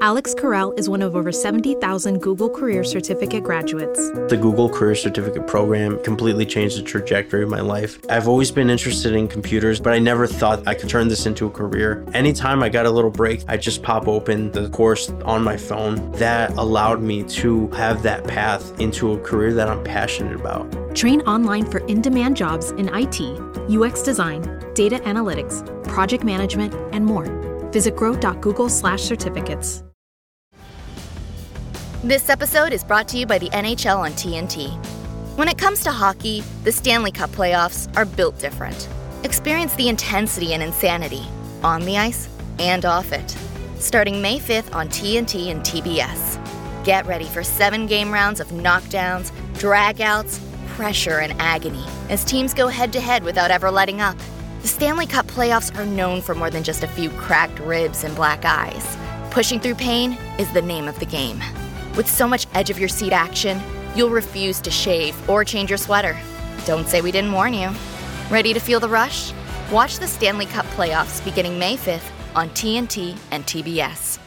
Alex Carell is one of over 70,000 Google Career Certificate graduates. The Google Career Certificate program completely changed the trajectory of my life. I've always been interested in computers, but I never thought I could turn this into a career. Anytime I got a little break, I just pop open the course on my phone. That allowed me to have that path into a career that I'm passionate about. Train online for in demand jobs in IT, UX design, data analytics, project management, and more. Visit grow.google slash certificates. This episode is brought to you by the NHL on TNT. When it comes to hockey, the Stanley Cup playoffs are built different. Experience the intensity and insanity on the ice and off it. Starting May 5th on TNT and TBS. Get ready for seven game rounds of knockdowns, dragouts, pressure, and agony as teams go head to head without ever letting up. The Stanley Cup playoffs are known for more than just a few cracked ribs and black eyes. Pushing through pain is the name of the game. With so much edge of your seat action, you'll refuse to shave or change your sweater. Don't say we didn't warn you. Ready to feel the rush? Watch the Stanley Cup playoffs beginning May 5th on TNT and TBS.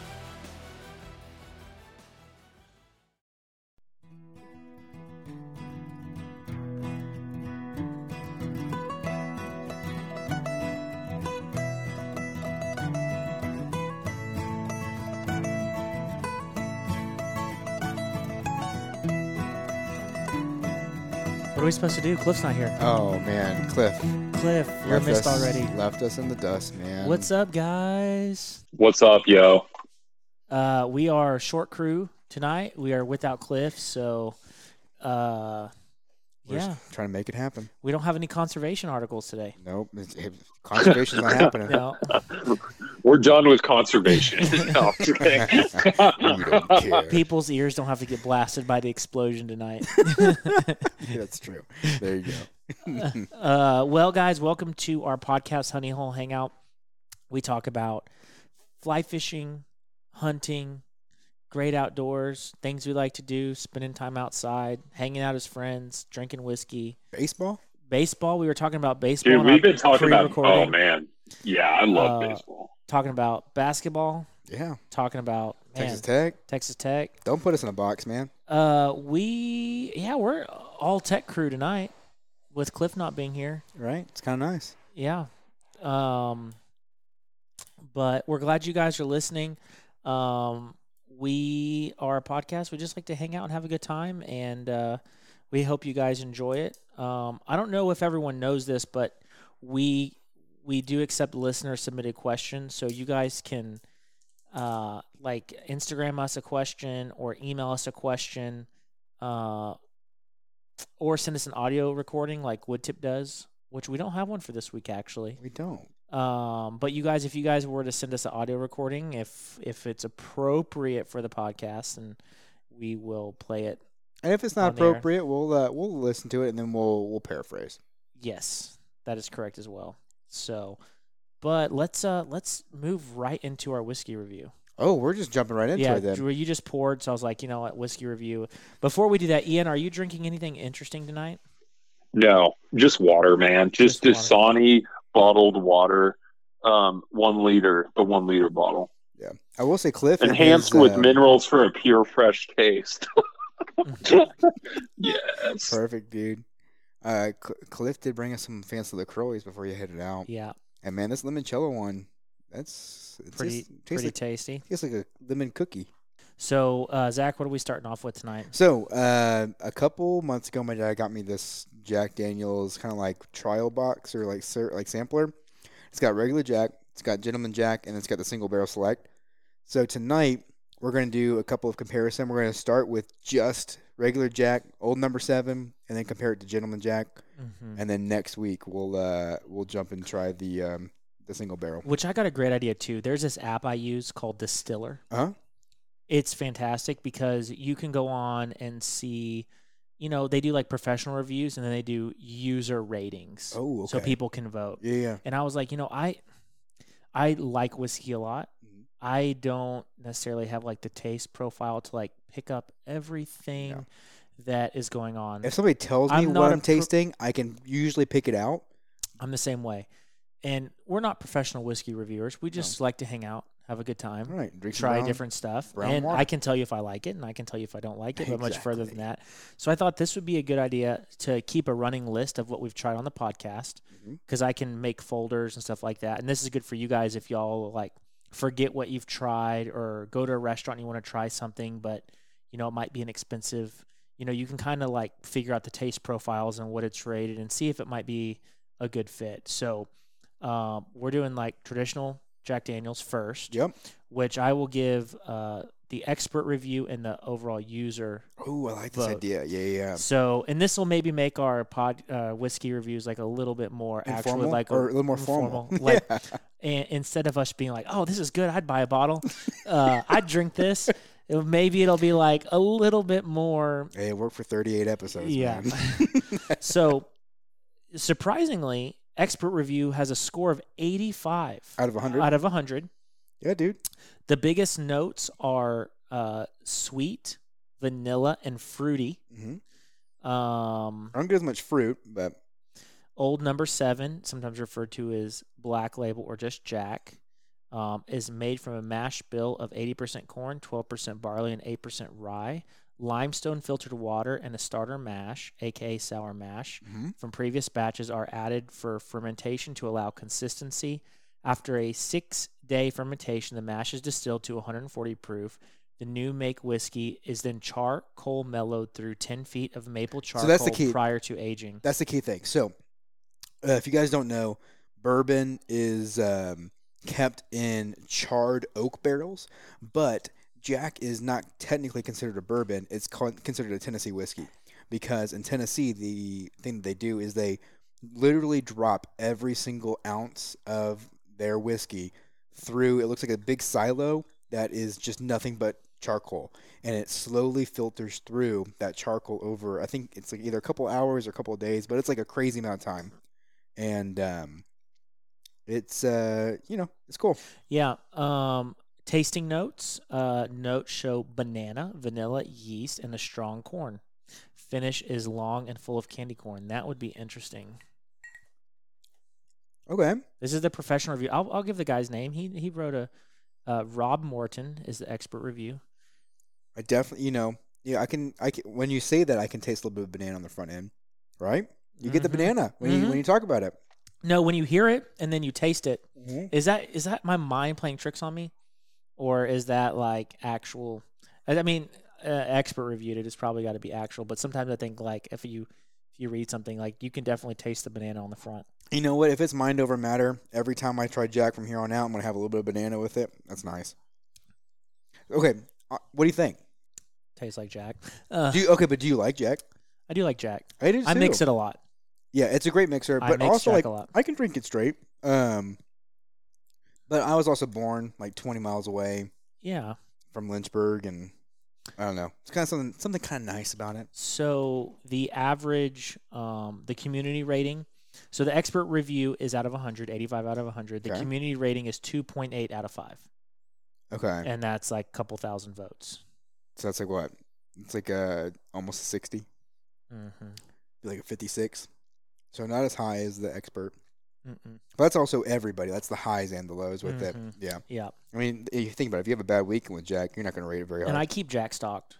We supposed to do? Cliff's not here. Oh man, Cliff. Cliff, you're left missed us- already. Left us in the dust, man. What's up, guys? What's up, yo? Uh, we are short crew tonight. We are without Cliff, so uh, We're yeah, just trying to make it happen. we don't have any conservation articles today. Nope, it's, it, conservation's not happening. No, We're done with conservation. no, I'm just kidding. we don't care. people's ears don't have to get blasted by the explosion tonight. That's true. There you go. uh, well, guys, welcome to our podcast, Honey Hole Hangout. We talk about fly fishing, hunting, great outdoors, things we like to do, spending time outside, hanging out as friends, drinking whiskey, Baseball? baseball. We were talking about baseball. Dude, we've been talking about. Oh man, yeah, I love Uh, baseball. talking about basketball, Yeah. talking about man, Texas Tech. Texas Tech. Don't put us in a box, man. Uh, we yeah, we're all tech crew tonight with Cliff not being here. Right? It's kind of nice. Yeah. Um, but we're glad you guys are listening. Um, we are a podcast. We just like to hang out and have a good time, and uh, we hope you guys enjoy it. Um, I don't know if everyone knows this, but we we do accept listener submitted questions, so you guys can uh, like Instagram us a question or email us a question, uh, or send us an audio recording like Woodtip does, which we don't have one for this week actually. We don't. Um, but you guys, if you guys were to send us an audio recording, if if it's appropriate for the podcast, and we will play it. And if it's not On the air. appropriate, we'll uh, we'll listen to it and then we'll we'll paraphrase. Yes, that is correct as well. So, but let's uh let's move right into our whiskey review. Oh, we're just jumping right into yeah, it then. Drew, you just poured, so I was like, you know what, whiskey review. Before we do that, Ian, are you drinking anything interesting tonight? No, just water, man. Just Just Dasani bottled water, um, one liter, the one liter bottle, Yeah. I will say Cliff enhanced his, with uh, minerals for a pure, fresh taste. yes. Perfect, dude. Uh, Cl- Cliff did bring us some fancy LaCroix before you headed out. Yeah, And man, this limoncello one, that's it pretty tastes, tastes pretty like tasty. tastes like a lemon cookie. So, uh, Zach, what are we starting off with tonight? So, uh, a couple months ago, my dad got me this Jack Daniels kind of like trial box or like like sampler. It's got regular Jack, it's got Gentleman Jack, and it's got the single barrel select. So tonight we're going to do a couple of comparison. We're going to start with just regular Jack, old number seven, and then compare it to Gentleman Jack. Mm-hmm. And then next week we'll uh, we'll jump and try the um, the single barrel. Which I got a great idea too. There's this app I use called Distiller. Huh? It's fantastic because you can go on and see, you know, they do like professional reviews and then they do user ratings. Oh, So people can vote. Yeah, yeah. And I was like, you know, I I like whiskey a lot. Mhm. I don't necessarily have like the taste profile to like pick up everything that is going on. If somebody tells me I'm not what i'm pro- tasting, I can usually pick it out. I'm the same way. And we're not professional whiskey reviewers. We just like to hang out, have a good time, All right, drink try brown- different stuff, and water. I can tell you if I like it, and I can tell you if I don't like it, but much further than that. So I thought this would be a good idea to keep a running list of what we've tried on the podcast, because I can make folders and stuff like that. And this is good for you guys if y'all like forget what you've tried or go to a restaurant and you want to try something, but you know it might be an expensive. You know, you can kind of like figure out the taste profiles and what it's rated and see if it might be a good fit. So um, we're doing like traditional Jack Daniels first, Yep. which I will give uh, the expert review and the overall user. Oh, I like this idea. Yeah, yeah. yeah. So, and this will maybe make our pod uh, whiskey reviews like a little bit more actual, Informal like or a little more formal. Like, yeah. and instead of us being like, "Oh, this is good, I'd buy a bottle," uh, I'd drink this. It, maybe it'll be like a little bit more Hey, it worked for 38 episodes. Yeah. so surprisingly expert review has a score of 85 Out of 100? out of 100 yeah, dude. the biggest notes are uh, sweet vanilla and fruity hmm um, I don't get as much fruit, but old number seven sometimes referred to as black label or just jack um, is made from a mash bill of 80% corn 12% barley and 8% rye limestone filtered water and a starter mash aka sour mash Mhm. from previous batches are added for fermentation to allow consistency. After a six day fermentation, the mash is distilled to 140 proof. The new make whiskey is then charcoal mellowed through 10 feet of maple charcoal that's the key. prior to aging. that's the key thing. So, uh, if you guys don't know, bourbon is um, kept in charred oak barrels, but Jack is not technically considered a bourbon. It's considered a Tennessee whiskey because in Tennessee, the thing that they do is they literally drop every single ounce of their whiskey through. It looks like a big silo that is just nothing but charcoal, and it slowly filters through that charcoal over. I think it's like either a couple hours or a couple days, but it's like a crazy amount of time, and um, it's uh, you know, it's cool. Yeah. Um, tasting notes. Uh, notes show banana, vanilla, yeast, and a strong corn. Finish is long and full of candy corn. That would be interesting. Okay, This is the professional review. I'll, I'll give the guy's name. He he wrote a uh, Rob Morton is the expert review. I definitely, you know, yeah, I can, I can. When you say that, I can taste a little bit of banana on the front end, right? You get the Mhm. banana when you Mhm. when you talk about it. No, when you hear it and then you taste it, Mhm. is that is that my mind playing tricks on me, or is that like actual? I I mean, uh, expert reviewed it. It's probably got to be actual. But sometimes I think like if you if you read something like you can definitely taste the banana on the front. You know what? If it's mind over matter, every time I try Jack from here on out, I'm gonna have a little bit of banana with it. That's nice. Okay, uh, what do you think? Tastes like Jack. Uh, Do you, okay, but do you like Jack? I do like Jack. I do I mix it a lot. Yeah, it's a great mixer, I but mix also Jack like a lot. I can drink it straight. Um, but I was also born like 20 miles away Yeah. from Lynchburg, and I don't know. It's kind of something something kind of nice about it. So the average, um, the community rating. So the expert review is out of 100, 85 out of 100. The Okay. community rating is 2.8 out of 5. Okay, And that's like a couple thousand votes. so that's like what? It's like uh almost a 60, Mm-hmm. like a 56. So not as high as the expert. Mm-mm. But that's also everybody. That's the highs and the lows with it. Mhm. Yeah. Yeah. I mean, you think about it. If you have a bad weekend with Jack, you're not going to rate it very high. And I keep Jack stocked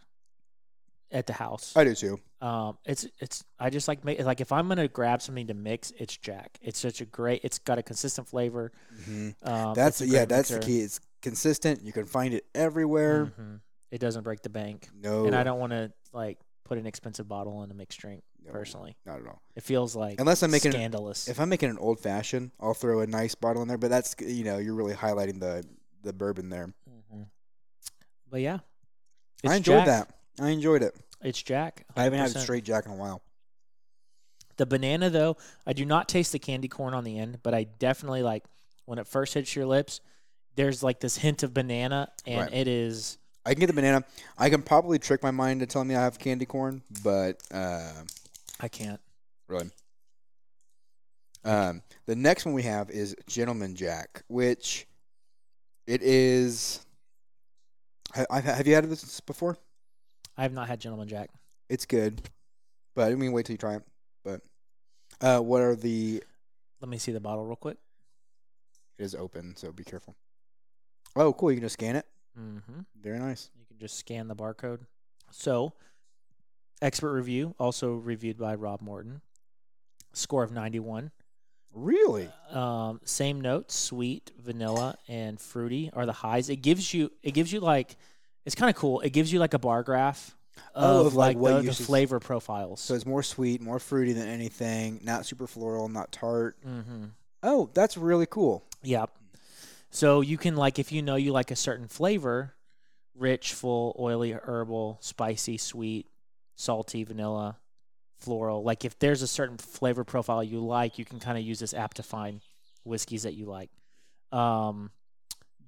at the house. I do too. Um, it's it's I just like make like if I'm gonna grab something to mix, it's Jack. It's such a great. It's got a consistent flavor. hmm Um, That's yeah. That's the key. It's consistent. You can find it everywhere. Mhm. It doesn't break the bank, No, and I don't want to like put an expensive bottle in a mixed drink. no, Personally, not at all. it feels like Unless I'm making an- scandalous. If I'm making an old fashioned, I'll throw a nice bottle in there. But that's you know you're really highlighting the the bourbon there. Mhm. But yeah, I enjoyed Jack. that. I enjoyed it. It's Jack. I haven't had a straight Jack in a while. The banana though, I do not taste the candy corn on the end, but I definitely like when it first hits your lips. There's like this hint of banana, and Right. it is I can get the banana. I can probably trick my mind to tell me I have candy corn, but uh, I can't. really. Um, the next one we have is Gentleman Jack, which it is. I, I, have you had this before? I have not had Gentleman Jack. It's good, but I mean, wait till you try it. But uh, what are the? Let me see the bottle real quick. It is open, so be careful. Oh, cool. You can just scan it. Mm-hmm. Very nice. You can just scan the barcode. So, expert review, also reviewed by Rob Morton. Score of 91. Really? Um, same notes, sweet, vanilla, and fruity are the highs. It gives you, it gives you like, it's kind of cool. It gives you like a bar graph Oh, of, of, like, like, what the, the flavor profiles. So it's more sweet, more fruity than anything. Not super floral, not tart. mm-hmm. Oh, that's really cool. Yep. So you can like if you know you like a certain flavor, rich, full, oily, herbal, spicy, sweet, salty, vanilla, floral. Like if there's a certain flavor profile you like, you can kind of use this app to find whiskeys that you like. Um,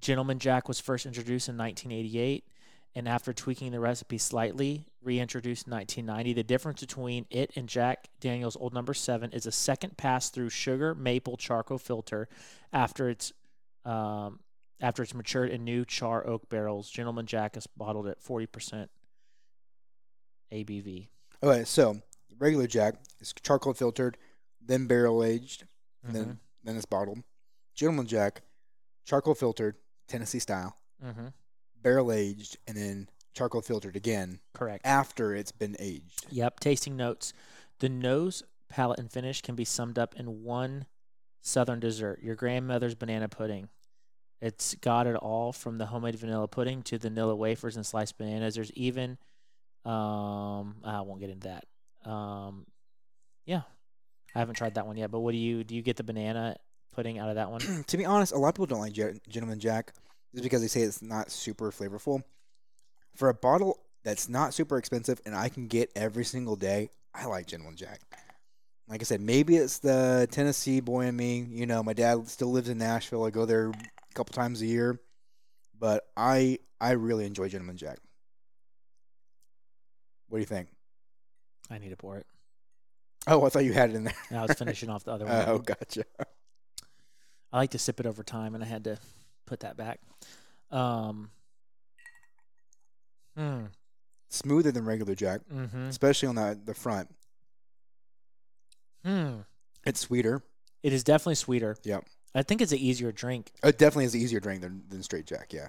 Gentleman Jack was first introduced in 1988, and after tweaking the recipe slightly, reintroduced in 1990. The difference between it and Jack Daniel's Old Number Seven is a second pass through sugar maple charcoal filter after it's um, after it's matured in new char oak barrels. Gentleman Jack is bottled at 40% ABV. Okay, so regular Jack is charcoal filtered, then barrel aged, and then then it's bottled. Gentleman Jack, charcoal filtered, Tennessee style, Mm-hmm. barrel aged, and then charcoal filtered again Correct. after it's been aged. Yep. Tasting notes. The nose, palate, and finish can be summed up in one southern dessert your grandmother's banana pudding. It's got it all from the homemade vanilla pudding to the vanilla wafers and sliced bananas. There's even, um, I won't get into that. Um, yeah, I haven't tried that one yet. But what do you do? You get the banana pudding out of that one? to be honest, a lot of people don't like Gen- Gentleman Jack just because they say it's not super flavorful. For a bottle that's not super expensive and I can get every single day, I like Gentleman Jack. Like I said, maybe it's the Tennessee boy in me. You know, my dad still lives in Nashville. I go there a couple times a year, but I I really enjoy Gentleman Jack. What do you think? I need to pour it. Oh, I thought you had it in there. I was finishing off the other one. Oh, gotcha. I like to sip it over time, and I had to put that back. Um. Hmm. Smoother than regular Jack, Mm-hmm. especially on the the front. Hmm. It's sweeter. It is definitely sweeter. Yep. I think it's an easier drink. It definitely is an easier drink than, than straight Jack. Yeah.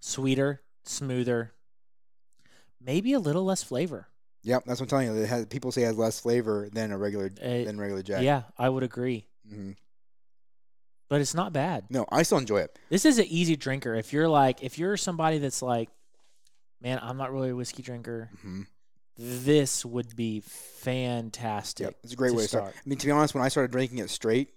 Sweeter, smoother, maybe a little less flavor. Yep, that's what I'm telling you. It has, people say it has less flavor than a regular Uh, than regular Jack. Yeah, I would agree. hmm But it's not bad. No, I still enjoy it. This is an easy drinker. If you're like, if you're somebody that's like, man, I'm not really a whiskey drinker, hmm this would be fantastic. Yep, it's a great way to start. I mean, to be honest, when I started drinking it straight,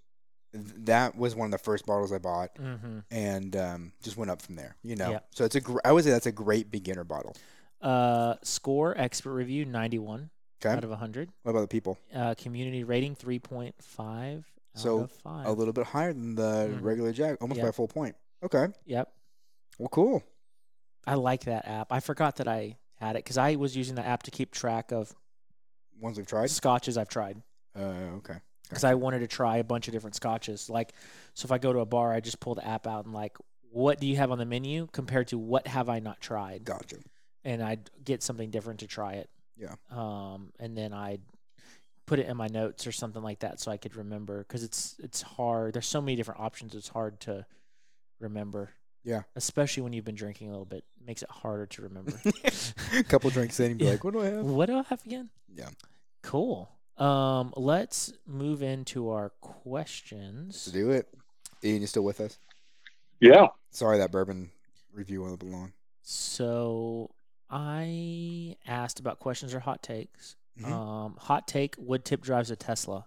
that was one of the first bottles I bought, Mm-hmm. and um, just went up from there. You know, Yeah. so it's a. Gr- I would say that's a great beginner bottle. Uh, score expert review 91 Okay. out of 100. What about the people? Uh, community rating 3.5 out So, of 5. A little bit higher than the Mhm. regular Jack, almost by a full point. Okay. Yep. Well, cool. I like that app. I forgot that I had it because I was using the app to keep track of Ones we've tried. scotches I've tried Uh, okay. Because I wanted to try a bunch of different scotches. Like, so if I go to a bar, I just pull the app out and like, what do you have on the menu compared to what have I not tried? Gotcha. And I'd get something different to try it. Yeah. Um, and then I'd put it in my notes or something like that so I could remember because it's it's hard. There's so many different options. It's hard to remember. Yeah. Especially when you've been drinking a little bit, it makes it harder to remember. a couple drinks in, and be Yeah. like, "What do I have?" what do I have again? Yeah. Cool. Um, let's move into our questions. Let's do it. Ian, you still with us? Yeah. Sorry, that bourbon review went a little long. So I asked about questions or hot takes. Mhm. Um, hot take: Wood tip drives a Tesla.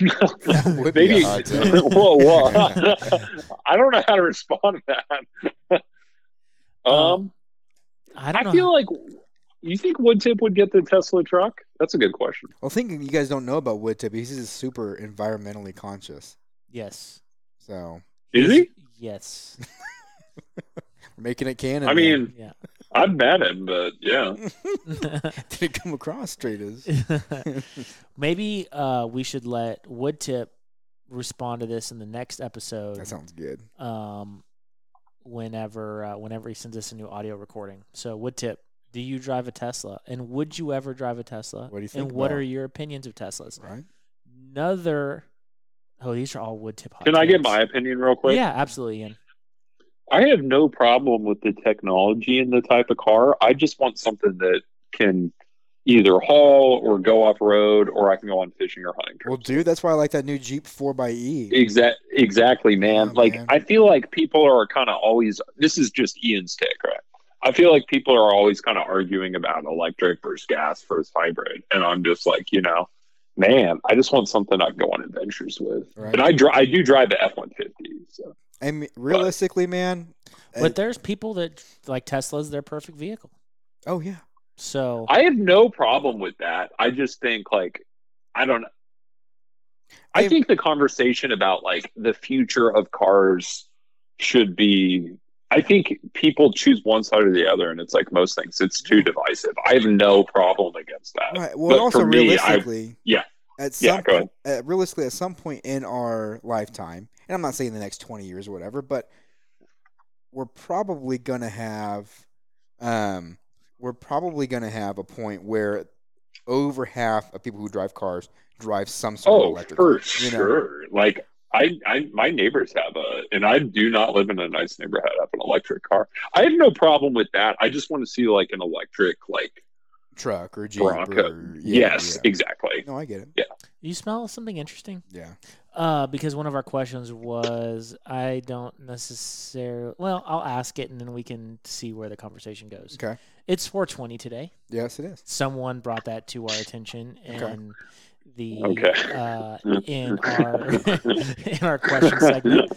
That would a Maybe. whoa, whoa. I don't know how to respond to that. um, I don't I know. feel like you think Woodtip would get the Tesla truck? That's a good question. Well, thinking you guys don't know about Wood Tip, he's just super environmentally conscious. yes. So is he? Yes. we're making it canon. I man. mean, Yeah. I've met him, but yeah. did it come across straight as? Maybe uh, we should let Wood tip respond to this in the next episode. that sounds good. um, whenever uh, whenever he sends us a new audio recording. So, wood tip: Do you drive a Tesla? And would you ever drive a Tesla? What do you think And what about are your opinions of Teslas? Right? Another. Oh, these are all wood tip. Hot Can I get my opinion real quick? Yeah, absolutely, Ian. I have no problem with the technology in the type of car. I just want something that can either haul or go off road, or I can go on fishing or hunting trips. Well, dude, that's why I like that new Jeep 4xE. Exact, exactly, man. Yeah, like man. I feel like people are kind of always. This is just Ian's take, right? I feel like people are always kind of arguing about electric versus gas versus hybrid, and I'm just like, you know, man, I just want something I can go on adventures with. Right. And I dri- I do drive the F one fifty. So And realistically, man. uh, But there's people that like Tesla's their perfect vehicle. oh yeah, So I have no problem with that. I just think like I don't. I Hey- think the conversation about like the future of cars should be. I think people choose one side or the other, and it's like most things, it's too divisive. I have no problem against that. right. Well, But also for me, I- realistically, yeah. At Yeah, some go ahead. realistically, at some point in our lifetime, and I'm not saying the next 20 years or whatever, but we're probably gonna have, um, we're probably gonna have a point where over half of people who drive cars drive some sort of Oh, electric for car. you know? sure. Like I, I, my neighbors have a, and I do not live in a nice neighborhood. Have an electric car. I have no problem with that. I just want to see like an electric, like Truck or Jeep Bronco. or yeah, yes, yeah. exactly. No, I get it. Yeah. You smell something interesting? Yeah. Uh, because one of our questions was, I don't necessarily. Well, I'll ask it and then we can see where the conversation goes. Okay. It's 420 today. Yes, it is. Someone brought that to our attention, Okay. The Okay. uh, in our in our question segment.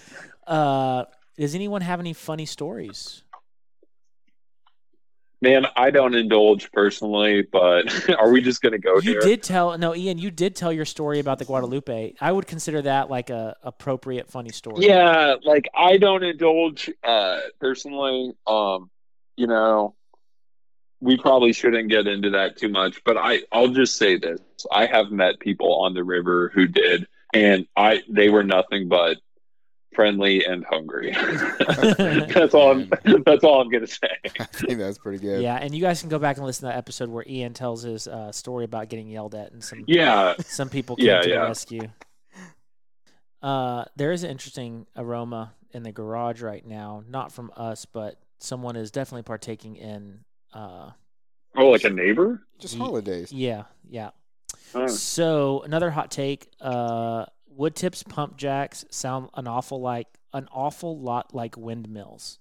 Uh, does anyone have any funny stories? Man, I don't indulge personally, but are we just gonna go You here? did tell no, Ian. You did tell your story about the Guadalupe. I would consider that like a appropriate funny story. Yeah, like I don't indulge uh personally. Um, you know, we probably shouldn't get into that too much, but I I'll just say this. I have met people on the river who did and I they were nothing but friendly and hungry. that's all I'm that's all I'm going to say. I think that's pretty good. Yeah, and you guys can go back and listen to that episode where Ian tells his uh, story about getting yelled at and some Yeah. some people came Yeah, to yeah. the rescue. Uh, there is an interesting aroma in the garage right now, not from us, but someone is definitely partaking in. Uh, Oh, like a neighbor? Just holidays. yeah, yeah. So another hot take: uh, wood tips pump jacks sound an awful like an awful lot like windmills.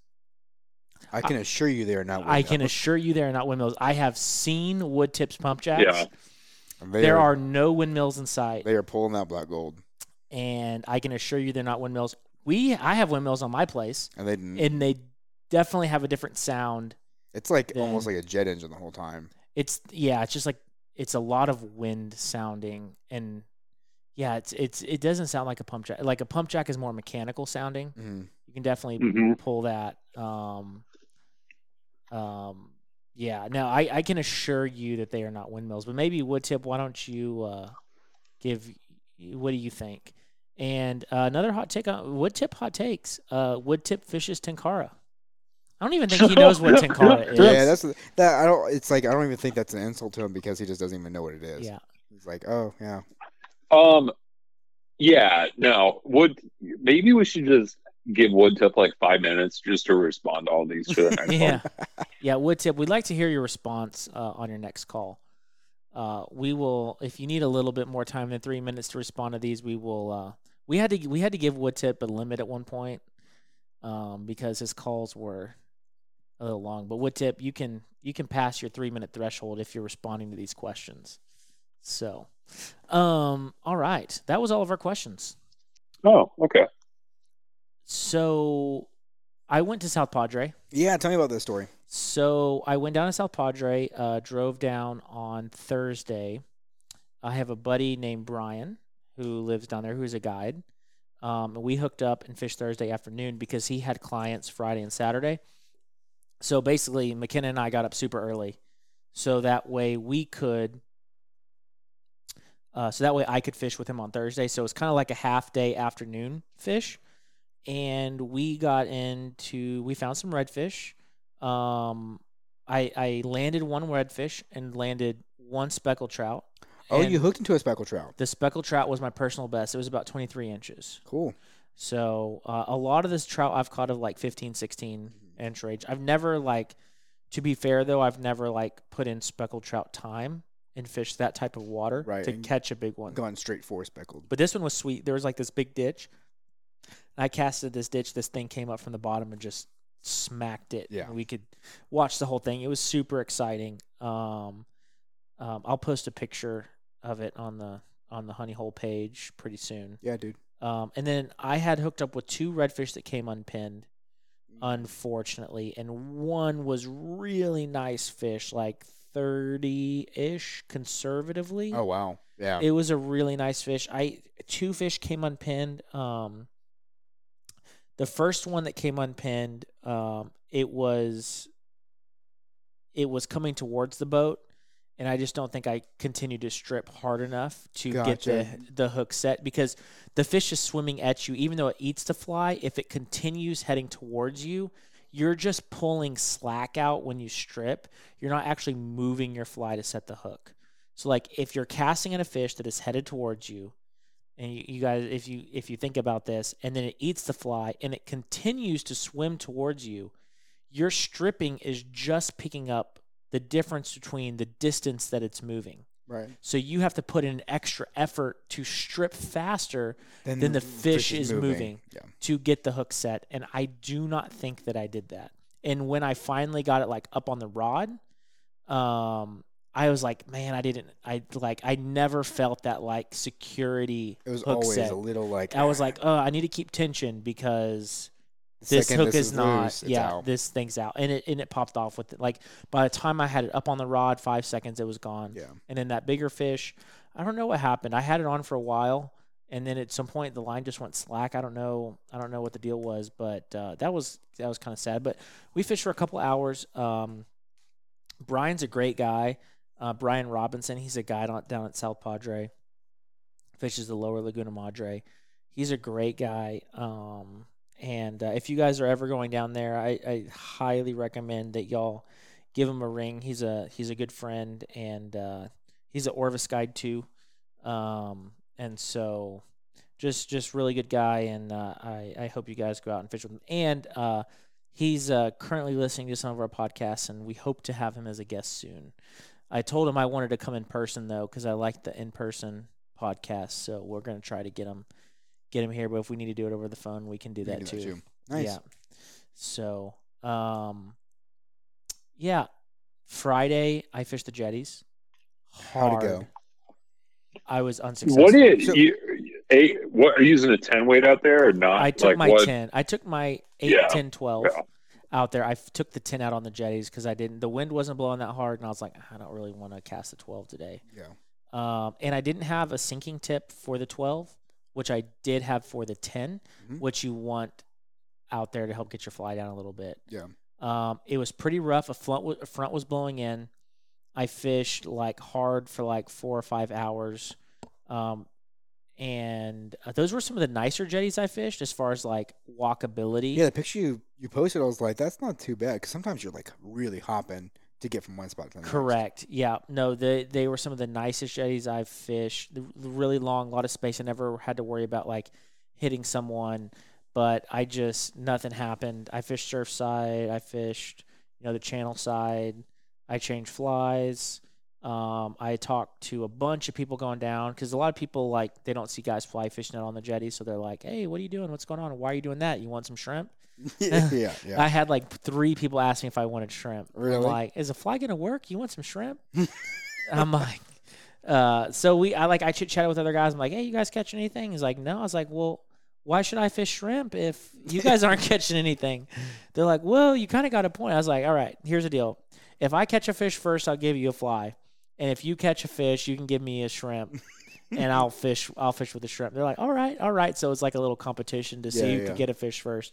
I can assure you they are not. I can windmills. assure you they are not windmills. I have seen wood tips pump jacks. Yeah. They There are no windmills in sight, They are pulling that black gold, and I can assure you they're not windmills. We I have windmills on my place, and they. didn't and they definitely have a different sound. It's like then- almost like a jet engine the whole time. It's yeah, it's just like it's a lot of wind sounding, and yeah, it's it's it doesn't sound like a pump jack. Like a pump jack is more mechanical sounding. Mhm. You can definitely Mhm. pull that. Um, um, yeah. No, I, I can assure you that they are not windmills. But maybe wood tip. Why don't you uh, give? What do you think? And uh, another hot take on wood tip hot takes. Uh, wood tip fishes tenkara. I don't even think he knows what tenkara is. Yeah, that's that. I don't. It's like I don't even think that's an insult to him because he just doesn't even know what it is. yeah. He's like, oh yeah, Um yeah, no. Would maybe we should just give Wood Tip like five minutes just to respond to all these for the next Yeah. one. Yeah, wood tip. We'd like to hear your response uh, on your next call. Uh, we will, if you need a little bit more time than three minutes to respond to these, we will. Uh, we had to we had to give wood tip a limit at one point um, because his calls were a little long. But what tip, you can you can pass your three minute threshold if you're responding to these questions. So, um, all right, that was all of our questions. Oh, okay. So, I went to South Padre. yeah. Tell me about this story. So I went down to South Padre, uh, drove down on Thursday. I have a buddy named Brian who lives down there, who's a guide. Um, and we hooked up and fished Thursday afternoon because he had clients Friday and Saturday. So basically, McKenna and I got up super early, so that way we could. Uh, so that way I could fish with him on Thursday. So it's kind of like a half day afternoon fish, and we got into we found some redfish. Um, I I landed one redfish and landed one speckled trout. Oh, And you hooked into a speckled trout. The speckled trout was my personal best. It was about 23 inches. Cool. So uh, a lot of this trout I've caught of like 15, 16 Mm-hmm. Inch range. I've never like, to be fair though, I've never like put in speckled trout time and fished that type of water Right, to catch a big one. Going straight for speckled. But this one was sweet. There was like this big ditch. And I casted this ditch. This thing came up from the bottom and just smacked it. Yeah. And we could watch the whole thing. It was super exciting. Um, um, I'll post a picture of it on the on the honey hole page pretty soon. Yeah, dude. Um, and then I had hooked up with two redfish that came unpinned, unfortunately, and one was really nice fish, like thirty ish conservatively. Oh wow. Yeah. It was a really nice fish. I two fish came unpinned. Um, the first one that came unpinned, um, it was it was coming towards the boat, and I just don't think I continue to strip hard enough to get the the hook set because the fish is swimming at you. Even though it eats the fly, if it continues heading towards you, you're just pulling slack out when you strip. You're not actually moving your fly to set the hook. So like if you're casting at a fish that is headed towards you, and you, you guys if you if you think about this, and then it eats the fly and it continues to swim towards you, your stripping is just picking up the difference between the distance that it's moving. right. So you have to put in extra effort to strip faster Then, then the fish is moving. Yeah. to get the hook set and I do not think that I did that. And when I finally got it like up on the rod, um I was like, man, I didn't I like I never felt that like security It was hook always set. a little like. I was like, oh, I need to keep tension because this second hook is, not loose, yeah, out. this thing's out. And it and it popped off with it. Like by the time I had it up on the rod, five seconds it was gone. Yeah. And then that bigger fish, I don't know what happened. I had it on for a while, and then at some point the line just went slack. I don't know. I don't know what the deal was, but uh, that was that was kind of sad. But we fished for a couple hours. Um, Brian's a great guy. Uh, Brian Robinson, he's a guide on, down at South Padre. Fishes the lower Laguna Madre. He's a great guy. Um, and uh, if you guys are ever going down there, I, I highly recommend that y'all give him a ring. He's a he's a good friend, and uh, he's an Orvis guide too. Um, and so just just really good guy, and uh, I I hope you guys go out and fish with him. And uh, he's uh, currently listening to some of our podcasts, and we hope to have him as a guest soon. I told him I wanted to come in person though, because I like the in person podcast. So we're gonna try to get him get him here. But if we need to do it over the phone, we can do You that can too. Nice. Yeah. So, um, yeah, Friday I fished the jetties. How'd it Hard. go? I was unsuccessful. What do So- you eight? What are you using a ten weight out there or not? I took like my what? 10. I took my 8, Yeah, 10, 12 yeah. out there. I f- took the 10 out on the jetties because I didn't, the wind wasn't blowing that hard. And I was like, I don't really want to cast the 12 today. Yeah. Um, and I didn't have a sinking tip for the 12, which I did have for the 10, Mhm. which you want out there to help get your fly down a little bit. Yeah. Um, it was pretty rough. A front, w- a front was blowing in. I fished like hard for like four or five hours. Um, and uh, those were some of the nicer jetties I fished as far as like walkability. Yeah, the picture you, you posted, I was like, that's not too bad. Because sometimes you're like really hopping to get from one spot to the. Correct. Yeah. No, they they were some of the nicest jetties I've fished. Really long, a lot of space. I never had to worry about like hitting someone, but I just nothing happened. I fished surf side. I fished, you know, the channel side. I changed flies. Um, I talked to a bunch of people going down because a lot of people like they don't see guys fly fishing out on the jetty, so they're like, "Hey, what are you doing? What's going on? Why are you doing that? You want some shrimp?" yeah, yeah. I had like three people ask me if I wanted shrimp. I'm Really? like, is a fly gonna work? You want some shrimp? I'm like, uh, so we, I like, I chit chatted with other guys. I'm like, hey, you guys catching anything? He's like, no. I was like, well, why should I fish shrimp if you guys aren't catching anything? They're like, well, you kind of got a point. I was like, all right, here's the deal. If I catch a fish first, I'll give you a fly, and if you catch a fish, you can give me a shrimp. and I'll fish. I'll fish with the shrimp. They're like, all right, all right. So it's like a little competition to see Yeah, who yeah. could get a fish first.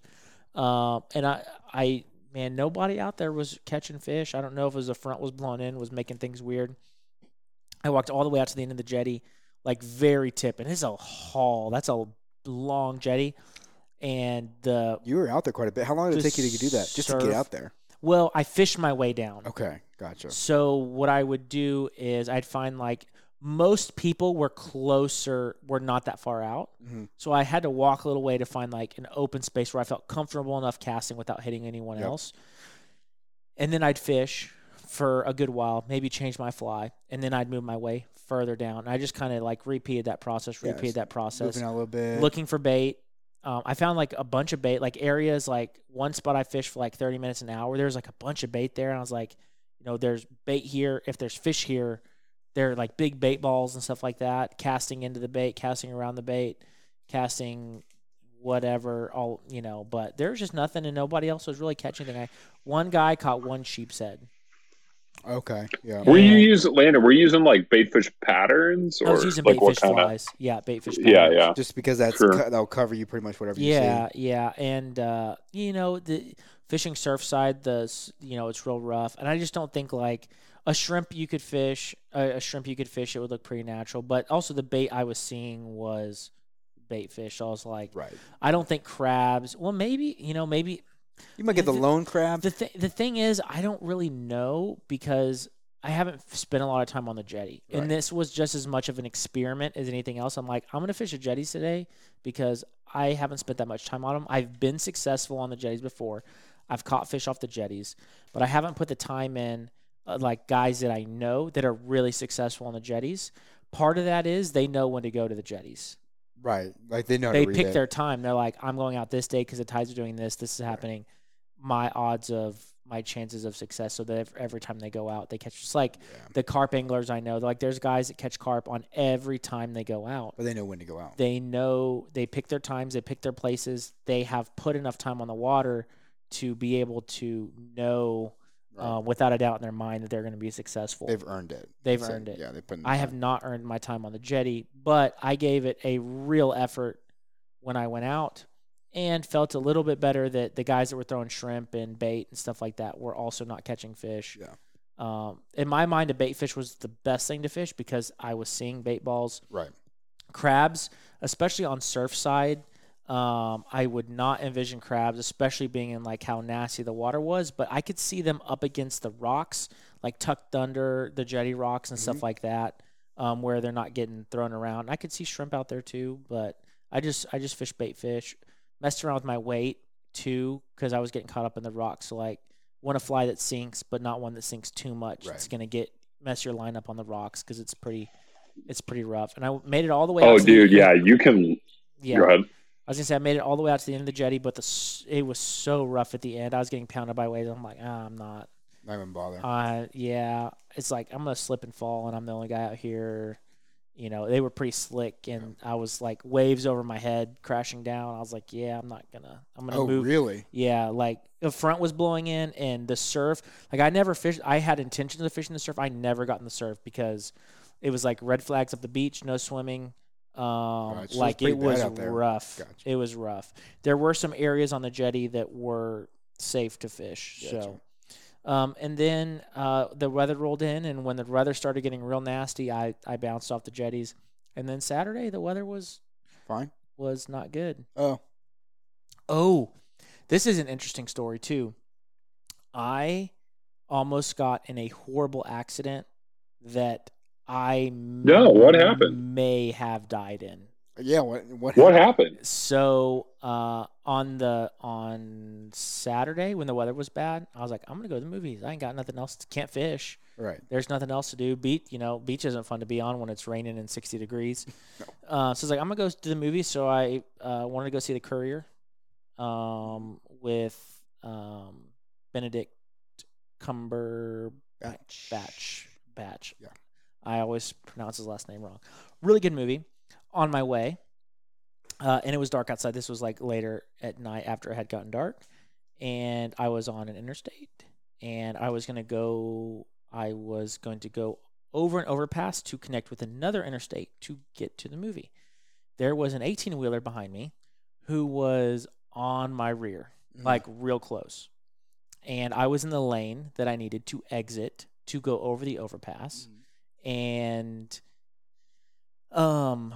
Um, and I, I, man, nobody out there was catching fish. I don't know if it was the front was blown in, was making things weird. I walked all the way out to the end of the jetty, like very tip, and it's a haul. That's a long jetty, and the You were out there quite a bit. How long did it take you to do that? Just to get out there. well, I fished my way down. Okay, gotcha. So what I would do is I'd find like most people were closer, were not that far out. Mhm. So I had to walk a little way to find like an open space where I felt comfortable enough casting without hitting anyone Yep. else. And then I'd fish for a good while, maybe change my fly, and then I'd move my way further down. I just kind of like repeated that process, repeated that process Moving a little bit. looking for bait. Um, I found like a bunch of bait, like areas like one spot I fished for like 30 minutes an hour. There's like a bunch of bait there. And I was like, you know, there's bait here. If there's fish here, they're like big bait balls and stuff like that. Casting into the bait, casting around the bait, casting whatever, all, you know, but there's just nothing and nobody else was really catching anything. I, one guy caught one sheep's head. Okay. Yeah. Were you using Landon? Were you using like baitfish patterns, or I was using like bait what kind of? Yeah, bait fish Yeah, yeah. Just because that's Sure. co- that'll cover you pretty much whatever you Yeah, see. yeah, and uh, you know the fishing surf side, the you know it's real rough, and I just don't think like a shrimp you could fish, a, a shrimp you could fish, it would look pretty natural. But also the bait I was seeing was bait fish. So I was like, Right. I don't think crabs. Well, maybe you know maybe You might get the The- lone crab. the th- the thing is I don't really know because I haven't spent a lot of time on the jetty, Right. and this was just as much of an experiment as anything else. I'm like, I'm gonna fish the jetties today because I haven't spent that much time on them. I've been successful on the jetties before. I've caught fish off the jetties, but I haven't put the time in. Uh, like guys that I know that are really successful on the jetties. Part of that is they know when to go to the jetties right. Like they know. they pick it. their time. They're like, I'm going out this day because the tides are doing this. This is happening. My odds of my chances of success. So that ev- every time they go out, they catch. Just like Yeah. the carp anglers I know, like there's guys that catch carp on every time they go out. But they know when to go out. They know they pick their times. They pick their places. They have put enough time on the water to be able to know Right. uh, without a doubt in their mind that they're going to be successful. They've earned it. They've So, earned it. Yeah, they put. in the I have not earned my time on the jetty, but I gave it a real effort when I went out and felt a little bit better that the guys that were throwing shrimp and bait and stuff like that were also not catching fish. Yeah. Um, in my mind, a bait fish was the best thing to fish because I was seeing bait balls. Right. Crabs, especially on Surfside, um, I would not envision crabs, especially being in like how nasty the water was. But I could see them up against the rocks, like tucked under the jetty rocks and stuff like that, um, where they're not getting thrown around. I could see shrimp out there too, but I just I just fish bait fish, messed around with my weight too because I was getting caught up in the rocks. So like, want a fly that sinks, but not one that sinks too much. It's gonna get mess your line up on the rocks because it's pretty it's pretty rough. And I made it all the way. Oh, dude, yeah, you can. yeah. Go ahead. I was gonna say I made it all the way out to the end of the jetty, but the it was so rough at the end. I was getting pounded by waves. I'm like, ah, I'm not. Not even bother. Uh, yeah, it's like I'm gonna slip and fall, and I'm the only guy out here. You know, they were pretty slick, and I was like waves over my head crashing down. I was like, yeah, I'm not gonna. I'm gonna oh, move. really? Yeah, like the front was blowing in, and the surf. Like I never fished. I had intentions of fishing the surf. I never got in the surf because it was like red flags up the beach, no swimming. Um, Gotcha. It's like it was rough. Gotcha. It was rough. There were some areas on the jetty that were safe to fish. Gotcha. So, um, and then uh, the weather rolled in, and when the weather started getting real nasty, I I bounced off the jetties. And then Saturday, the weather was Fine. was not good. Oh. Oh, this is an interesting story too. I almost got in a horrible accident that I No, what happened? may have died in. Yeah. What? What? What happened? happened? So uh, on the on Saturday when the weather was bad, I was like, I'm gonna go to the movies. I ain't got nothing else. To, Can't fish. Right. There's nothing else to do. Beat you know, beach isn't fun to be on when it's raining and 60 degrees. Uh, so I was like, I'm gonna go to the movies. So I uh, wanted to go see The Courier, um, with um, Benedict Cumberbatch. Batch. Batch. Yeah. I always pronounce his last name wrong. Really good movie. On my way, uh, and it was dark outside. This was like later at night after it had gotten dark, and I was on an interstate, and I was gonna go. I was going to go over an overpass to connect with another interstate to get to the movie. There was an 18 wheeler behind me who was on my rear, Mm. like real close. And I was in the lane that I needed to exit to go over the overpass. And um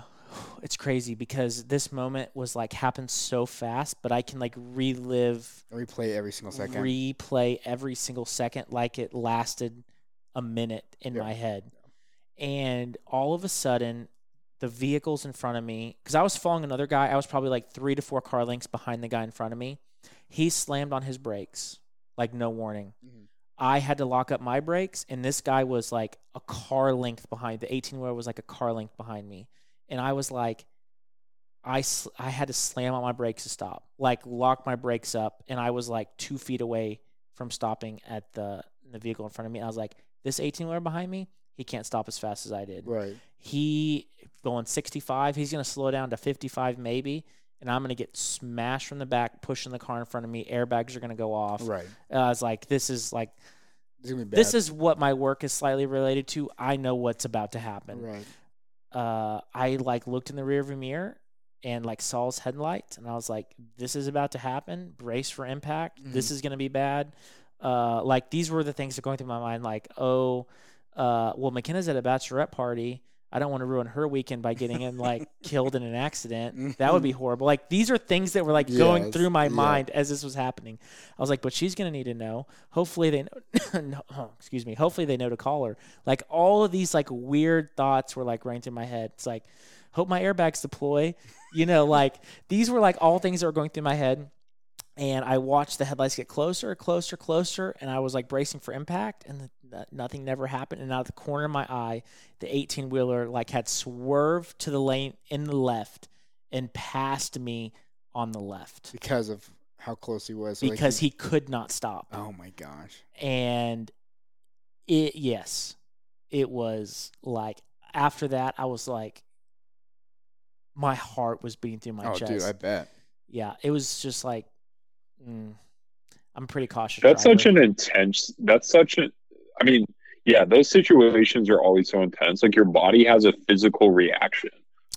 it's crazy because this moment was like happened so fast, but I can like relive replay every single second. replay every single second like it lasted a minute in Yeah. my head. and all of a sudden, the vehicles in front of me, because I was following another guy, I was probably like three to four car lengths behind the guy in front of me. He slammed on his brakes, like no warning. Mhm. I had to lock up my brakes, and this guy was like a car length behind. The 18 wheeler was like a car length behind me, and I was like, I sl- I had to slam on my brakes to stop, like lock my brakes up, and I was like two feet away from stopping at the the vehicle in front of me. I was like, this 18 wheeler behind me, he can't stop as fast as I did. Right. He going 65, he's gonna slow down to 55 maybe, and I'm gonna get smashed from the back, pushing the car in front of me. Airbags are gonna go off. Right. Uh, I was like, this is like It's gonna be bad. this is what my work is slightly related to. I know what's about to happen. right. Uh, I like looked in the rearview mirror and like saw his headlights, and I was like, "This is about to happen. Brace for impact. This is gonna be bad." Uh, like these were the things that were going through my mind. Like, oh, uh, well, McKenna's at a bachelorette party. I don't want to ruin her weekend by getting him like killed in an accident. That would be mm-hmm. horrible. Like these are things that were like going through my yeah. mind as this was happening. I was like, but she's gonna need to know. Hopefully they know. no, oh, excuse me. Hopefully they know to call her. Like all of these like weird thoughts were like running through my head. It's like, hope my airbags deploy. You know, like these were like all things that were going through my head. And I watched the headlights get closer, closer, closer, and I was like bracing for impact, and the, nothing never happened. And out of the corner of my eye, the 18 wheeler like had swerved to the lane in the left and passed me on the left Because of how close he was. so, like, because he could not stop. Oh my gosh. And it, yes, it was like after that, I was like, my heart was beating through my oh, chest. dude, I bet. yeah, it was just like, mm, I'm pretty cautious. That's driver. such an intense. That's such a. I mean, yeah, those situations are always so intense. Like your body has a physical reaction,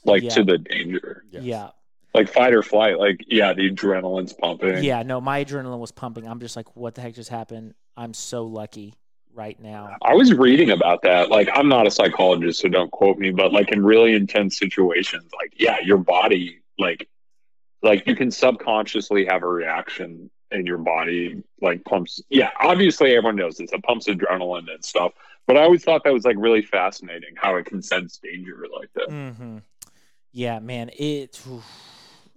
like Yeah. to the danger, Yes. yeah, like fight or flight. Like yeah, the adrenaline's pumping. yeah. No, my adrenaline was pumping. I'm just like, what the heck just happened? I'm so lucky right now. I was reading about that. Like, I'm not a psychologist, so don't quote me, but like in really intense situations, like, yeah, your body, like, like you can subconsciously have a reaction and your body like pumps. Yeah, obviously everyone knows this. It pumps adrenaline and stuff. But I always thought that was like really fascinating how it can sense danger like that. Mm-hmm. Yeah, man. It oof,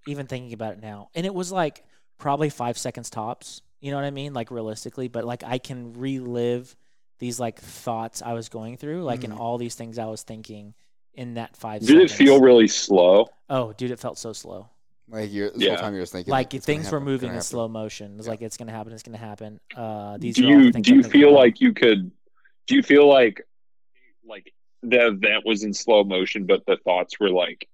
even thinking about it now, and it was like probably five seconds tops. You know what I mean? Like realistically, but like I can relive these like thoughts I was going through, like in Mhm. all these things I was thinking in that five. Did it seconds. feel really slow? Oh, dude, it felt so slow. Like you're, this Yeah. whole time you're just thinking Like it's gonna things were moving in slow motion. It's Yeah. like it's gonna happen. It's gonna happen. Uh, these do are all the you things do you feel about. like you could do you feel like like the event was in slow motion but the thoughts were like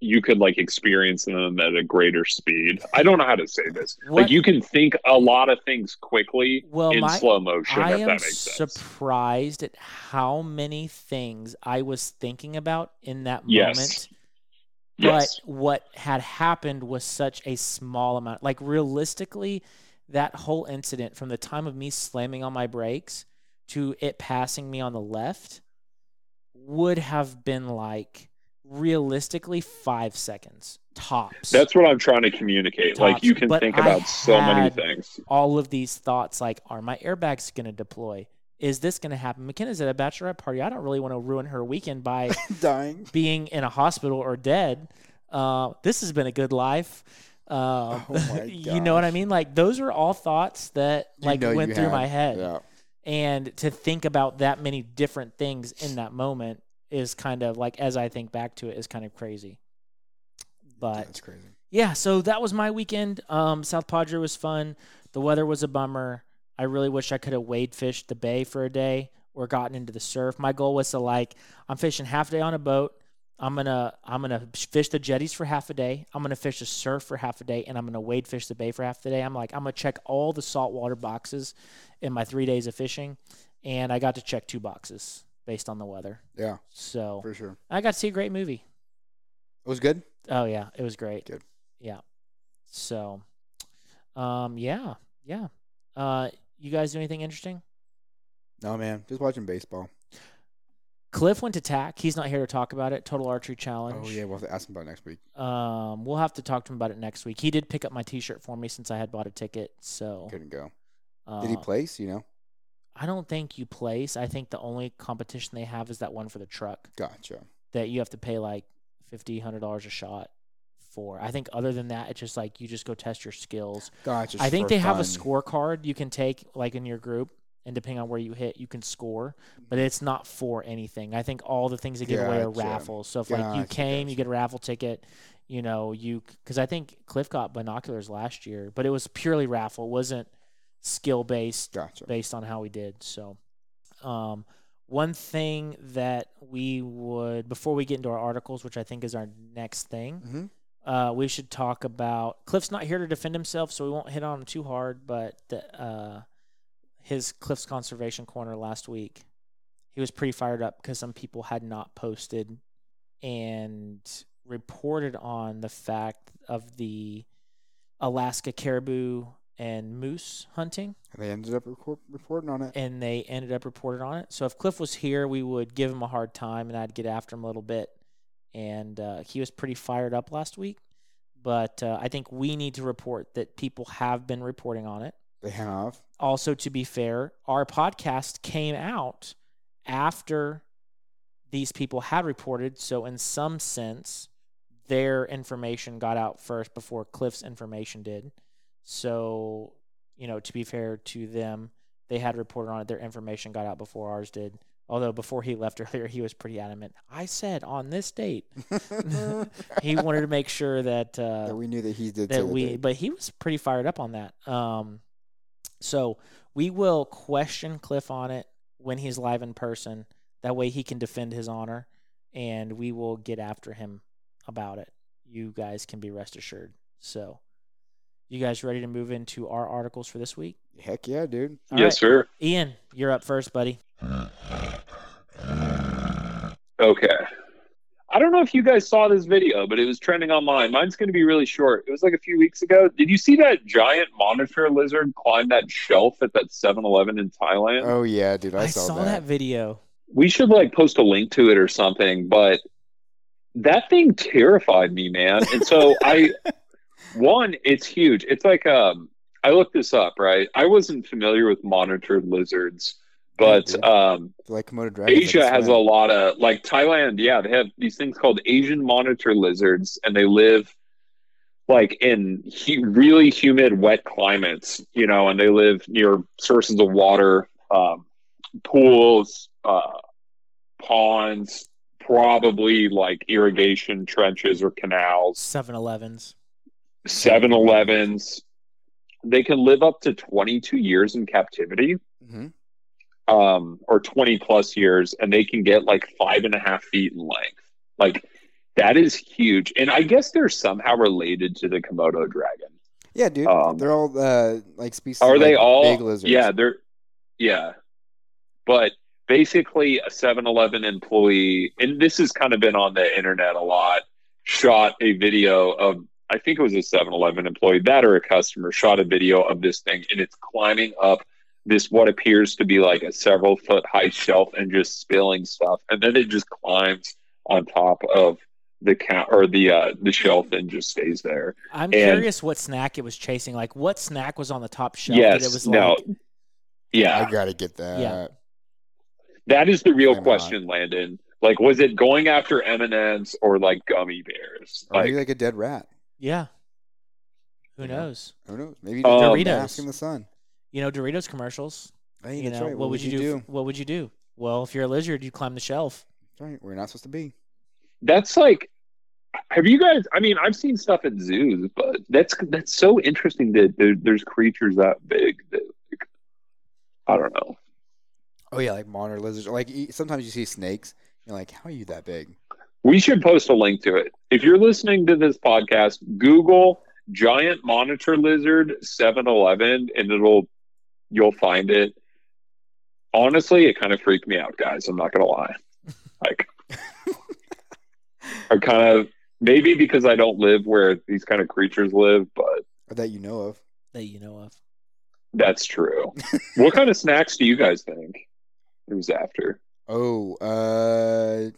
you could like experience them at a greater speed i don't know how to say this What- like you can think a lot of things quickly Well, in my- slow motion I if am that makes sense surprised at how many things I was thinking about in that Yes. moment. Yes. But what had happened was such a small amount. Like realistically, that whole incident from the time of me slamming on my brakes to it passing me on the left would have been like realistically five seconds tops. that's what i'm trying to communicate. Like you can But think I about so many things. all of these thoughts like are my airbags going to deploy is this going to happen mckenna's at a bachelorette party i don't really want to ruin her weekend by dying. being in a hospital or dead uh, this has been a good life uh, Oh my you know what i mean like those are all thoughts that You like know went through had- my head Yeah. and to think about that many different things in that moment is kind of like as i think back to it is kind of crazy but That's crazy. yeah, so that was my weekend. Um, South Padre was fun. The weather was a bummer. I really wish I could have wade fished the bay for a day or gotten into the surf. My goal was to like, I'm fishing half a day on a boat. I'm gonna I'm gonna fish the jetties for half a day. I'm gonna fish the surf for half a day, and I'm gonna wade fish the bay for half the day. I'm like I'm gonna check all the saltwater boxes in my three days of fishing, and I got to check two boxes based on the weather. Yeah, So for sure. I got to see a great movie. It was good. Oh yeah, it was great. Good. Yeah. So, um, yeah, yeah. Uh, you guys do anything interesting? No man, just watching baseball. Cliff went to TAC. He's not here to talk about it. Total Archery Challenge. Oh yeah, we'll have to ask him about it next week. Um, we'll have to talk to him about it next week. He did pick up my T-shirt for me since I had bought a ticket. So, Couldn't go. uh, Did he place? You know. I don't think you place. I think the only competition they have is that one for the truck Gotcha. that you have to pay like fifty, hundred dollars a shot for. I think other than that, it's just like you just go test your skills. Gotcha. I think they have a scorecard you can take like in your group, and depending on where you hit, you can score. But it's not for anything. I think all the things they give away are raffles. So if like you came, you get a raffle ticket. You know, you because I think Cliff got binoculars last year, but it was purely raffle. It wasn't skill based Gotcha. based on how we did. So, um, one thing that we would before we get into our articles, which I think is our next thing, hmm uh, we should talk about. Cliff's not here to defend himself, so we won't hit on him too hard. But the, uh, his Cliff's conservation corner last week, he was pretty fired up because some people had not posted and reported on the fact of the Alaska caribou and moose hunting And They ended up reporting on it. and they ended up reporting on it. So if Cliff was here, we would give him a hard time and I'd get after him a little bit. And uh, he was pretty fired up last week. But uh, I think we need to report that people have been reporting on it. They have. Also, to be fair, our podcast came out after these people had reported. So, in some sense, their information got out first before Cliff's information did. So, you know, to be fair to them, they had reported on it. Their information got out before ours did. Although before he left earlier, he was pretty adamant. I said on this date. he wanted to make sure that uh, that we knew that he did. that that we they- but he was pretty fired up on that um so we will question cliff on it when he's live in person that way he can defend his honor and we will get after him about it you guys can be rest assured so you guys ready to move into our articles for this week Heck yeah, dude. All yes, right. sir. ian you're up first buddy Okay. I don't know if you guys saw this video, but it was trending online. Mine's going to be really short. It was like a few weeks ago. Did you see that giant monitor lizard climb that shelf at that 7 Eleven in Thailand? Oh yeah, dude. I, i, saw, saw, that. that. video We should like post a link to it or something, but that thing terrified me, man. And so I, one, it's huge. It's like, um, I looked this up, right? I wasn't familiar with monitored lizards, but, um, like Komodo dragons. Asia like has a lot of like Thailand. Yeah, they have these things called Asian monitor lizards, and they live like in hu- really humid, wet climates. You know, and they live near sources of water, um, pools, uh, ponds, probably like irrigation trenches or canals. 7-elevens 7-Elevens. They can live up to twenty-two years in captivity Mhm. Um, or 20 plus years, and they can get like five and a half feet in length. Like that is huge. And I guess they're somehow related to the Komodo dragon. Yeah, dude. Um, they're all uh, like species. Are of, they like, all? big lizards? Yeah, they're, yeah. But basically, a 7 Eleven employee, and this has kind of been on the internet a lot, shot a video of, I think it was a 7 Eleven employee, that or a customer, shot a video of this thing, and it's climbing up this what appears to be like a several foot high shelf and just spilling stuff and then it just climbs on top of the count or the uh the shelf and just stays there i'm And- curious what snack it was chasing like what snack was on the top shelf yes that it was no like yeah I gotta get that. Yeah. that is the real Why not? question landon like was it going after m&ms or like gummy bears Or like maybe like a dead rat. yeah who knows Who knows? Maybe Um, just Doritos. bask in the sun. You know doritos commercials Hey, you know right. what, would you do, what would you do well if you're a lizard you climb the shelf That's right. We're not supposed to be. that's like have you guys i mean i've seen stuff at zoos but that's that's so interesting that there, there's creatures that big that like, i don't know Oh yeah, like monitor lizards. Like sometimes you see snakes. You're like, how are you that big? We should post a link to it. If you're listening to this podcast, Google giant monitor lizard 7-Eleven and it'll you'll find it. Honestly, it kind of freaked me out, guys. I'm not gonna lie. Like I kind of maybe because I don't live where these kind of creatures live, but Or that you know of. that you know of that's true. what kind of snacks do you guys think it was after? Oh, uh,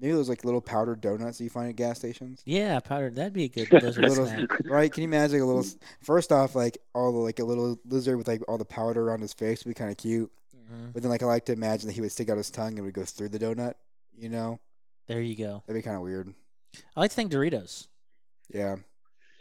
Maybe those like little powdered donuts that you find at gas stations. Yeah, powdered. That'd be a good lizard little, snack. right? Can you imagine like, a little? First off, like all the like a little lizard with like all the powder around his face would be kind of cute. Mhm. But then like I like to imagine that he would stick out his tongue and would go through the donut. You know, There you go. that'd be kind of weird. I like to think Doritos. Yeah,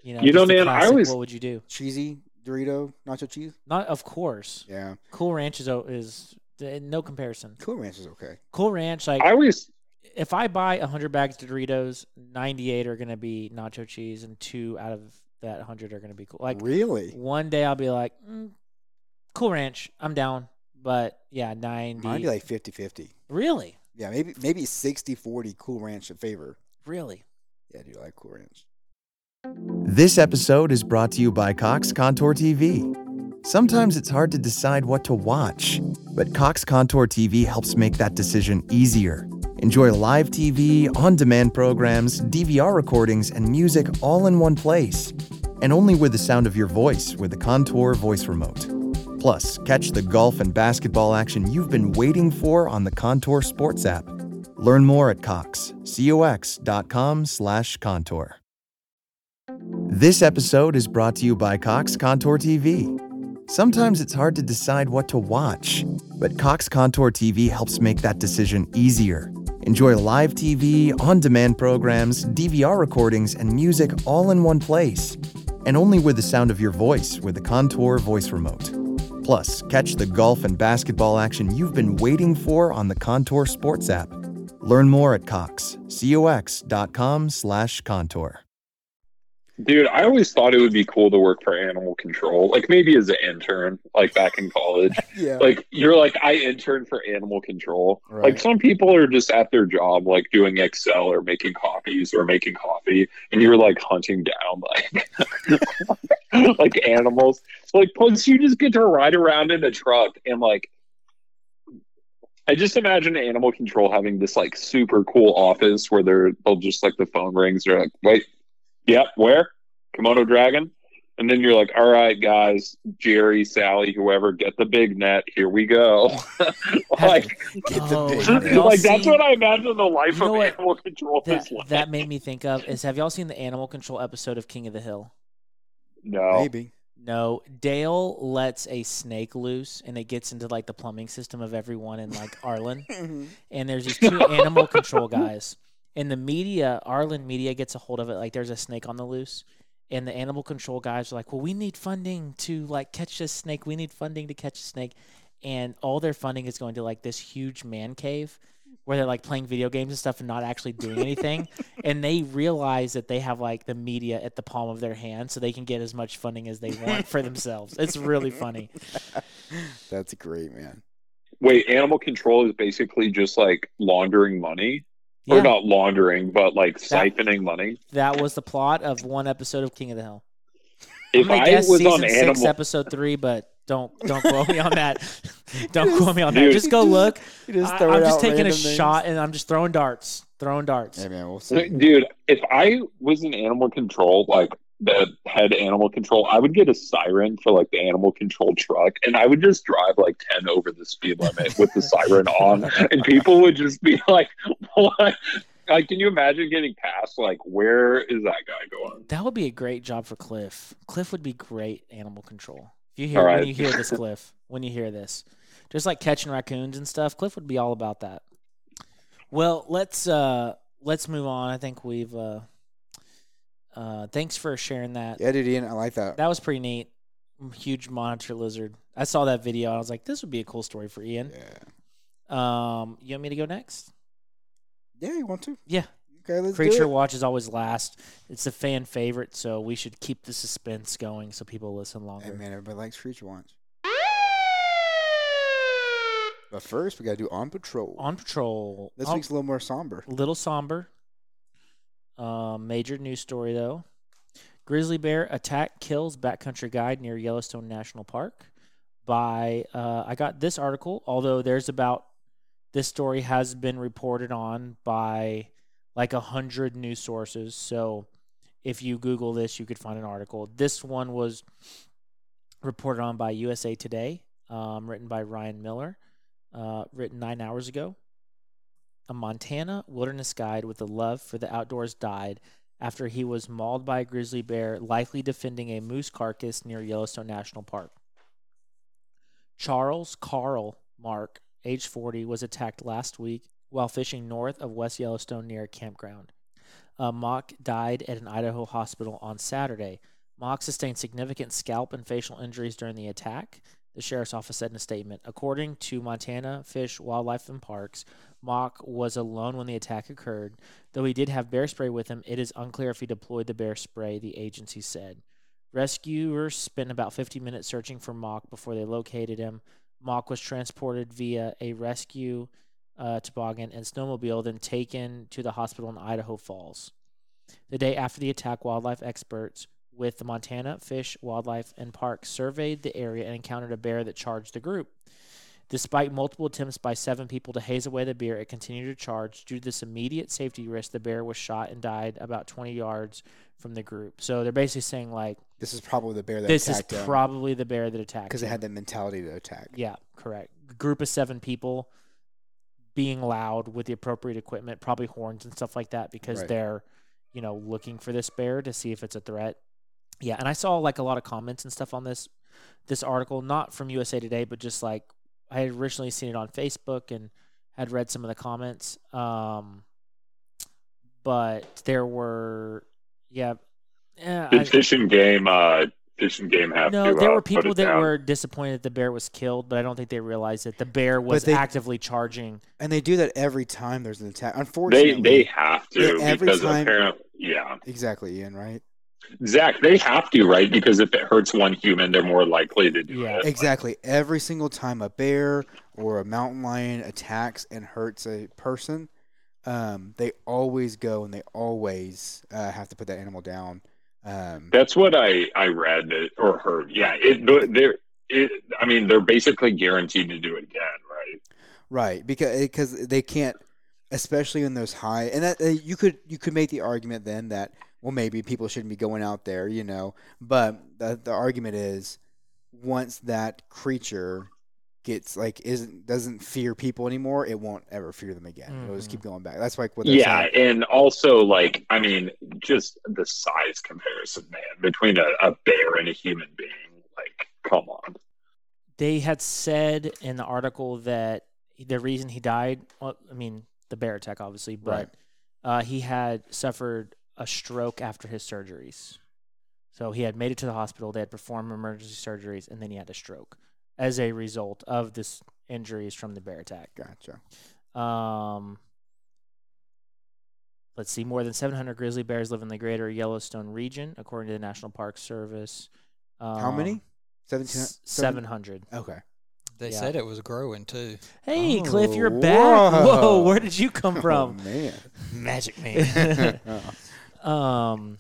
You know, You know, just the man, I always- What would you do? cheesy Dorito nacho cheese. Not, of course. Yeah, Cool Ranch is o- is uh, no comparison. Cool Ranch is okay. Cool Ranch, like I always if I buy hundred bags of Doritos, ninety eight are gonna be nacho cheese, and two out of that hundred are gonna be cool. Like really, one day I'll be like, mm, Cool Ranch, I'm down. But yeah, ninety. might be like 50-50. really, Yeah, maybe maybe 60-40 Cool Ranch in favor. really. Yeah, do you like Cool Ranch. This episode is brought to you by Cox Contour TV. Sometimes it's hard to decide what to watch, but Cox Contour TV helps make that decision easier. Enjoy live TV, on demand programs, DVR recordings, and music all in one place. And only with the sound of your voice with the Contour voice remote. Plus, catch the golf and basketball action you've been waiting for on the Contour Sports app. Learn more at Cox, cox.com slash contour. This episode is brought to you by Cox Contour TV. Sometimes it's hard to decide what to watch, but Cox Contour TV helps make that decision easier. Enjoy live TV, on demand programs, DVR recordings, and music all in one place. And only with the sound of your voice with the Contour voice remote. Plus, catch the golf and basketball action you've been waiting for on the Contour Sports app. Learn more at Cox, cox.com slash contour. Dude, I always thought it would be cool to work for animal control, like maybe as an intern, like back in college. Yeah, like you're like I interned for animal control. Like some people are just at their job, like doing Excel or making copies or making coffee, and you're like hunting down like like animals. So, Like plus you just get to ride around in a truck and like. I just imagine animal control having this like super cool office where they're they'll just like the phone rings. They're like, wait, yep, where? Komodo dragon. And then you're like, all right, guys, Jerry, Sally, whoever, get the big net. Here we go. like, Get the Oh, big net. like that's seen- what I imagine the life of what? animal control that, is like. that made me think of is have y'all seen the animal control episode of King of the Hill? no. maybe. No, Dale lets a snake loose and it gets into like the plumbing system of everyone in like Arlen. and there's these two animal control guys. And the media, Arlen media gets a hold of it like there's a snake on the loose. And the animal control guys are like, Well, we need funding to like catch this snake. We need funding to catch a snake. And all their funding is going to like this huge man cave where they're like playing video games and stuff and not actually doing anything. and they realize that they have like the media at the palm of their hand so they can get as much funding as they want for themselves. It's really funny. That's great, man. Wait, animal control is basically just like laundering money. Yeah, Or not laundering, but like siphoning money. that was the plot of one episode of King of the Hill. If I'm I guess was season on six, animal episode three, but don't don't quote me on that. don't quote me on that. Just go look. You just I, throw am just taking a things. shot and I'm just throwing darts, throwing darts. Hey man, we'll see. Dude, if I was in animal control, like the head animal control, I would get a siren for like the animal control truck and I would just drive like 10 over the speed limit with the siren on. And people would just be like, what? Like, can you imagine getting past? Like, where is that guy going? That would be a great job for Cliff. Cliff would be great animal control. If you hear All when you hear this, Cliff, when you hear this, just like catching raccoons and stuff, Cliff would be all about that. Well, let's uh let's move on. I think we've uh uh thanks for sharing that. Yeah, dude, Ian, I like that. That was pretty neat. Huge monitor lizard. I saw that video. I was like, this would be a cool story for Ian. Yeah. Um, you want me to go next? Yeah, you want to? Yeah. Okay, let's Creature. Watch is always last. It's a fan favorite, so we should keep the suspense going so people listen longer. Hey man, everybody likes Creature Watch. But first, we gotta do On Patrol. On patrol. this Oh, week's a little more somber. A little somber. Um, major news story though. Grizzly bear attack kills backcountry guide near Yellowstone National Park. By uh, I got this article, although there's about this story has been reported on by like a hundred news sources. So if you Google this, you could find an article. This one was reported on by USA Today, um, written by Ryan Miller, uh, written nine hours ago. A Montana wilderness guide with a love for the outdoors died after he was mauled by a grizzly bear, likely defending a moose carcass near Yellowstone National Park. Charles Carl Mock, age 40, was attacked last week while fishing north of West Yellowstone near a campground. Uh, Mock died at an Idaho hospital on Saturday. Mock sustained significant scalp and facial injuries during the attack, the sheriff's office said in a statement. According to Montana Fish, Wildlife, and Parks, Mock was alone when the attack occurred. Though he did have bear spray with him, it is unclear if he deployed the bear spray, the agency said. Rescuers spent about 50 minutes searching for Mock before they located him. Mock was transported via a rescue uh, toboggan and snowmobile, then taken to the hospital in Idaho Falls. The day after the attack, wildlife experts with the Montana Fish, Wildlife, and Parks surveyed the area and encountered a bear that charged the group. Despite multiple attempts by seven people to haze away the bear, it continued to charge. Due to this immediate safety risk, the bear was shot and died about 20 yards from the group. So they're basically saying like This is probably the bear that this is attacked him probably the bear that attacked. because it had the mentality to attack. Yeah, correct. Group of seven people being loud with the appropriate equipment, probably horns and stuff like that, because Right. they're, you know, looking for this bear to see if it's a threat. Yeah, and I saw like a lot of comments and stuff on this this article, not from USA Today, but just like I had originally seen it on Facebook and had read some of the comments. Um, but there were, yeah, yeah. Did I- Fish and Game, uh, Fish and Game have no, to, there uh, were people that down? were disappointed that the bear was killed, but I don't think they realized that the bear was they- actively charging. And they do that every time there's an attack. Unfortunately, They they have to Yeah, every because time- apparently, yeah, exactly, Ian. Right? Zach, they have to, right? Because if it hurts one human, they're more likely to do Yeah. it. Exactly. Every single time a bear or a mountain lion attacks and hurts a person, um, they always go and they always uh, have to put that animal down. Um, That's what I I read or heard. Yeah, it they're it. I mean, they're basically guaranteed to do it again, right? Right, because because they can't, especially in those high, and that uh, you could you could make the argument then that well maybe people shouldn't be going out there, you know, but the the argument is once that creature gets like isn't doesn't fear people anymore, it won't ever fear them again. It'll just keep going back. That's like what they're Yeah, saying. and also like I mean, just the size comparison, man, between a, a bear and a human being. Like, come on. They had said in the article that the reason he died, well, I mean, the bear attack, obviously, but Right. uh, he had suffered a stroke after his surgeries. So he had made it to the hospital. They had performed emergency surgeries, and then he had a stroke as a result of this injuries from the bear attack. Gotcha. Um, let's see, more than 700 grizzly bears live in the greater Yellowstone region, according to the National Park Service. Um, How many? 700. Okay. They Yeah. said it was growing too. Hey, Oh, Cliff, you're back. Whoa, whoa. where did you come Oh from? man. Magic man. Um,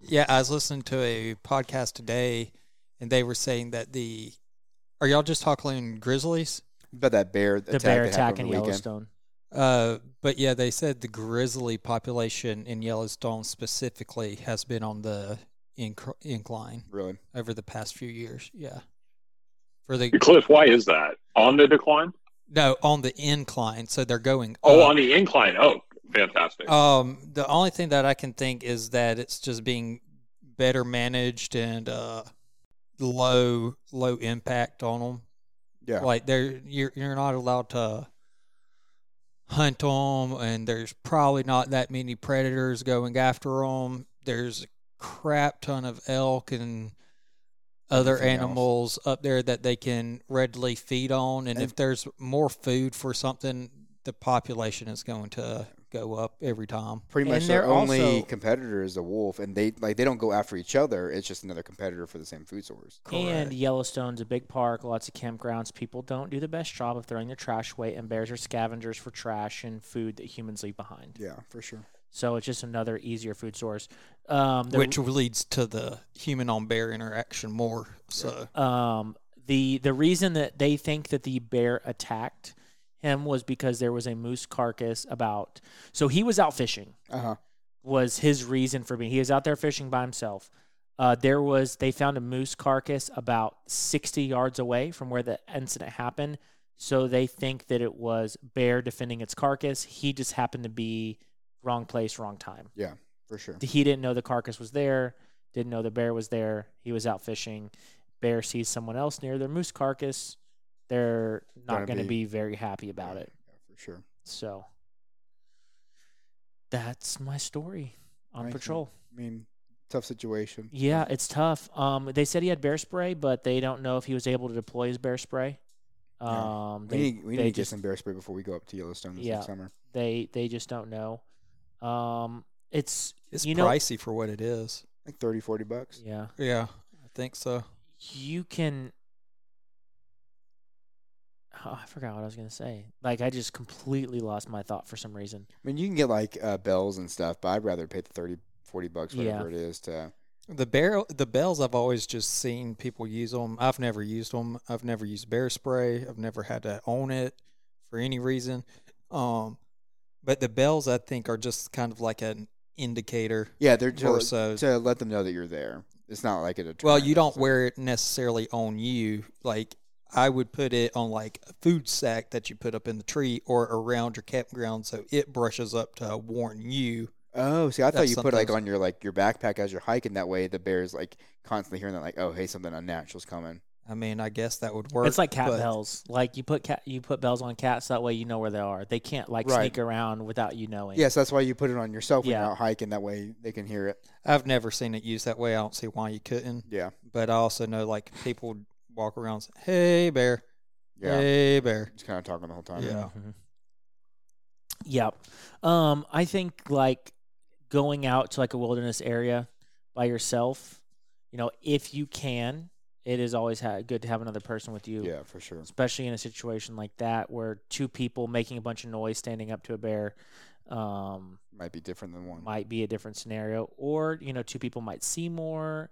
yeah, I was listening to a podcast today, and they were saying that the. Are y'all just talking grizzlies? But that bear the attack bear that attack in weekend. Yellowstone. Uh, but yeah, they said the grizzly population in Yellowstone specifically has been on the inc- incline Really? over the past few years. Yeah, for the Cliff, why is that on the decline? no on the incline, so they're going. Oh, up. on the incline. Oh, fantastic. Um, the only thing that I can think is that it's just being better managed and uh, low low impact on them. Yeah. Like they're you're you're not allowed to hunt them, and there's probably not that many predators going after them. There's a crap ton of elk and other Everything else. animals up there that they can readily feed on, and, And- if there's more food for something, the population is going to go up every time. Pretty And much their only also- competitor is the wolf, and they like they don't go after each other. It's just another competitor for the same food source. And Yellowstone's a big park, lots of campgrounds. People don't do the best job of throwing their trash away, and bears are scavengers for trash and food that humans leave behind. Yeah, for sure. So it's just another easier food source. Um, the, which leads to the human on bear interaction more. So um, the the reason that they think that the bear attacked him was because there was a moose carcass about. So he was out fishing. Uh huh. was his reason for being. He was out there fishing by himself. Uh, there was they found a moose carcass about 60 yards away from where the incident happened. So they think that it was bear defending its carcass. He just happened to be wrong place, wrong time. Yeah, for sure. He didn't know the carcass was there, didn't know the bear was there. He was out fishing. Bear sees someone else near their moose carcass. They're not Gonna be- be very happy about Yeah, it. yeah, for sure. So that's my story on Nice, man. patrol. I mean, tough situation. Yeah, it's tough. Um, they said he had bear spray, but they don't know if he was able to deploy his bear spray. Yeah. Um, We they, need, we they need to get some bear spray before we go up to Yellowstone this Yeah. summer. they they just don't know. Um, it's It's you know pricey for what it is. Like 30, 40 bucks. yeah. Yeah, I think so. You can. Oh, I forgot what I was gonna say. Like I just completely lost my thought for some reason. I mean, you can get like uh, bells and stuff, but I'd rather pay the 30, 40 bucks, Yeah. whatever it is, to. The bear, the bells, I've always just seen people use them. I've never used them. I've never used bear spray. I've never had to own it for any reason. Um, but the bells, I think, are just kind of like an indicator. Yeah, they're More to, so. to let them know that you're there. It's not like a. Well, you don't so- wear it necessarily on you. Like I would put it on like a food sack that you put up in the tree or around your campground, so it brushes up to warn you. Oh, see, I thought That's you put like on your like your backpack as you're hiking. That way, the bear's like constantly hearing that, like, oh, hey, something unnatural's coming. I mean, I guess that would work. it's like cat but- bells. Like you put cat you put bells on cats that way you know where they are. They can't like Right. sneak around without you knowing. Yes, that's why you put it on yourself when Yeah. you're out hiking. That way, they can hear it. I've never seen it used that way. I don't see why you couldn't. Yeah, But I also know like people walk around, and say, "Hey bear, yeah. hey bear." Just kind of talking the whole time. Yeah. Mhm. Yep. Um, I think like going out to like a wilderness area by yourself, you know, if you can, it is always ha- good to have another person with you. yeah, for sure. Especially in a situation like that where two people making a bunch of noise standing up to a bear um, Might be different than one. might be a different scenario. Or, you know, two people might see more.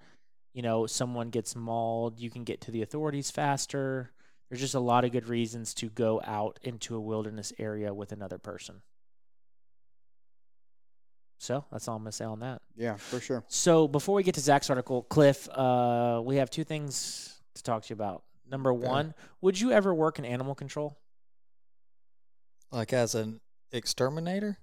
You know, someone gets mauled, you can get to the authorities faster. There's just a lot of good reasons to go out into a wilderness area with another person. So that's all I'm going to say on that. Yeah, for sure. So before we get to Zach's article, Cliff, uh, we have two things to talk to you about. Number one, would you ever work in animal control? Like as an exterminator.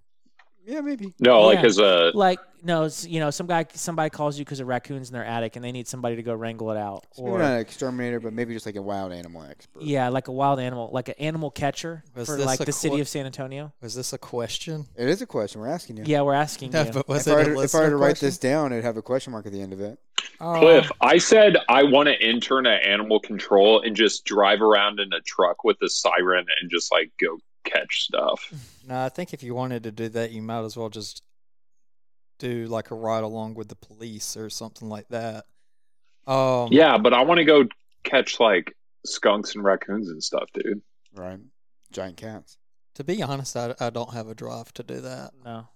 Yeah, maybe. No, like Yeah. as a Like, no, it's, you know, some guy, somebody calls you because of raccoons in their attic, and they need somebody to go wrangle it out, So or not an exterminator, but maybe just like a wild animal expert. yeah, like a wild animal, like an animal catcher Was for like a the city of San Antonio. Was this a question? It is a question. We're asking you. Yeah, we're asking No, you. but was if I, it were a to, if I were to write question? this down, it'd have a question mark at the end of it. Oh, Cliff, I said I want to intern at animal control and just drive around in a truck with a siren and just like go catch stuff. No, I think if you wanted to do that, you might as well just do like a ride along with the police or something like that. Um, Yeah, but I want to go catch like skunks and raccoons and stuff, dude. Right. Giant cats. To be honest, I, I don't have a drive to do that. no,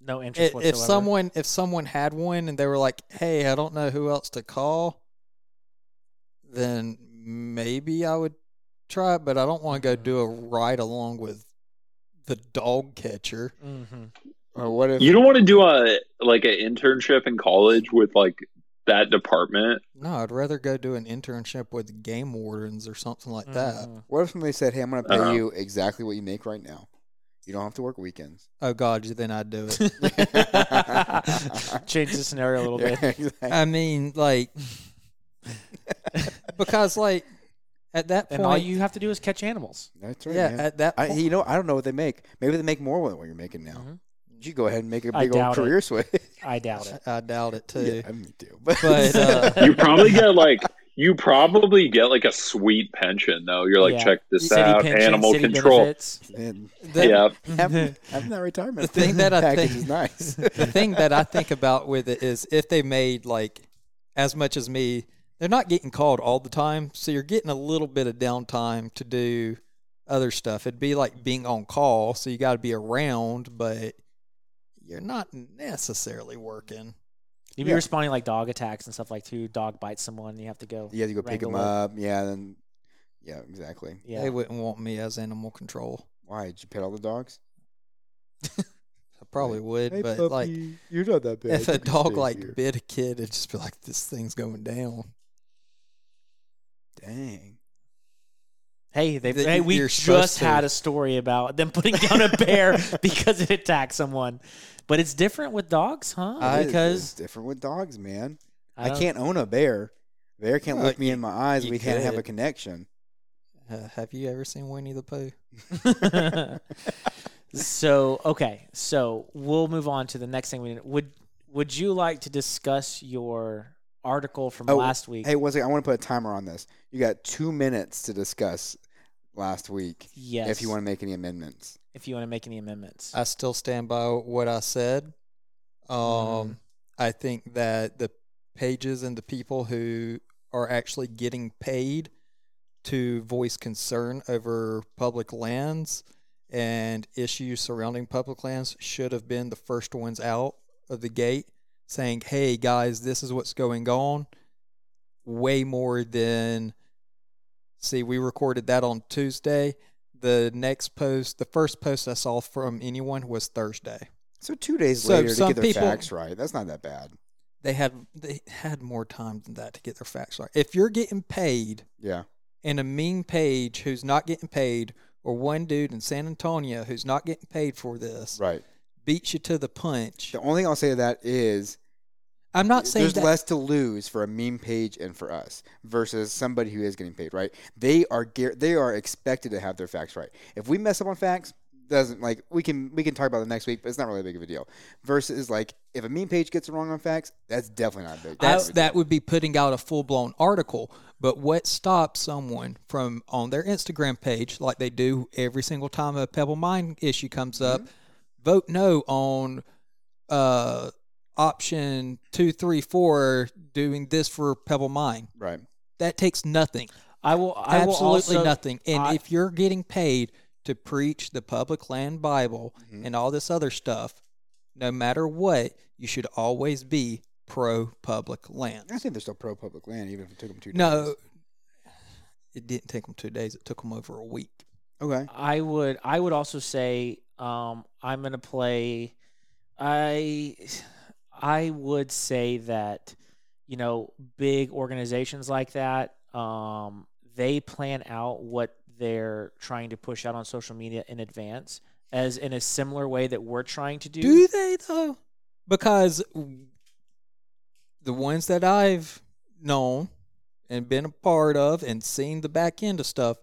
no interest If, whatsoever. if someone if someone had one and they were like, "Hey, I don't know who else to call," then maybe I would try it. But I don't want to go Mhm. do a ride along with the dog catcher. hmm Or what if You don't want to do a like an internship in college with like that department. No, I'd rather go do an internship with game wardens or something like that. Mhm. what if somebody said, "Hey, I'm going to pay Uh-huh. you exactly what you make right now. You don't have to work weekends." Oh God, then I'd do it. Change the scenario a little Yeah, bit. exactly. I mean, like, because like at that And all you have to do is catch animals. That's right. yeah, man. at that I, you know, I don't know what they make. Maybe they make more than what you're making now. Mhm. You go ahead and make a big old doubt it. career switch. I doubt it. I doubt it too. yeah, me too. But, But, uh, You probably get like you probably get like a sweet pension though. You're like, Yeah. check this City out, pension, animal city control. benefits. The- yeah, having, having that retirement The thing that I think- is nice. the thing that I think about with it is if they made like as much as me, they're not getting called all the time, so you're getting a little bit of downtime to do other stuff. It'd be like being on call, so you got to be around, but you're not necessarily working. You'd be Yeah. responding like dog attacks and stuff like too. Dog bites someone, you have to go. Yeah, you have to go pick them up. Yeah, then yeah, exactly. Yeah. They wouldn't want me as animal control. Why did you pet all the dogs? I probably would, Hey, but puppy, like you're not that bad. if You a dog like here. bit a kid, it'd just be like this thing's going down. Dang, Hey, they That hey, we just to. had a story about them putting down a bear because it attacked someone. But it's different with dogs, huh? I- it's because different with dogs, man. I I, can't own a bear. Bear can't Well, look me you- in my eyes. you We can't have a connection. Uh, have you ever seen Winnie the Pooh? so okay, so we'll move on to the next thing. We would would you like to discuss your article from Oh, last week? Hey, one second. I want to put a timer on this. You got two minutes to discuss last week. yes, If you want to make any amendments. if you want to make any amendments. I still stand by what I said. Um, Mm-hmm. I think that the pages and the people who are actually getting paid to voice concern over public lands and issues surrounding public lands should have been the first ones out of the gate saying, hey guys, this is what's going on. Way more than, see, we recorded that on Tuesday. The next post, the first post I saw from anyone was Thursday. So two days So later to get their people- facts right. That's not that bad. They had they had more time than that to get their facts right. If you're getting paid Yeah. and a meme page who's not getting paid, or one dude in San Antonio who's not getting paid for this, Right. Beats you to the punch. The only thing I'll say to that is I'm not saying there's that. less to lose for a meme page and for us versus somebody who is getting paid, right? They are they are expected to have their facts right. If we mess up on facts, doesn't like we can we can talk about it next week, but it's not really a big of a deal. Versus like if a meme page gets it wrong on facts, that's definitely not a big. That's big of a that would be putting out a full blown article. But what stops someone from on their Instagram page, like they do every single time a Pebble Mine issue comes up, Mm-hmm. Vote no on uh, option two, three, four, doing this for Pebble Mine. right. That takes nothing, I will I will absolutely also- nothing. And I- if you're getting paid to preach the public land Bible Mhm. and all this other stuff, no matter what, you should always be pro public land. I think they're still pro public land, even if it took them two days. No, it didn't take them two days. It took them over a week. Okay. I would I would also say um, I'm gonna play. I I would say that you know big organizations like that um, they plan out what they're trying to push out on social media in advance, as in a similar way that we're trying to do. Do they though? Because the ones that I've known and been a part of and seen the back end of stuff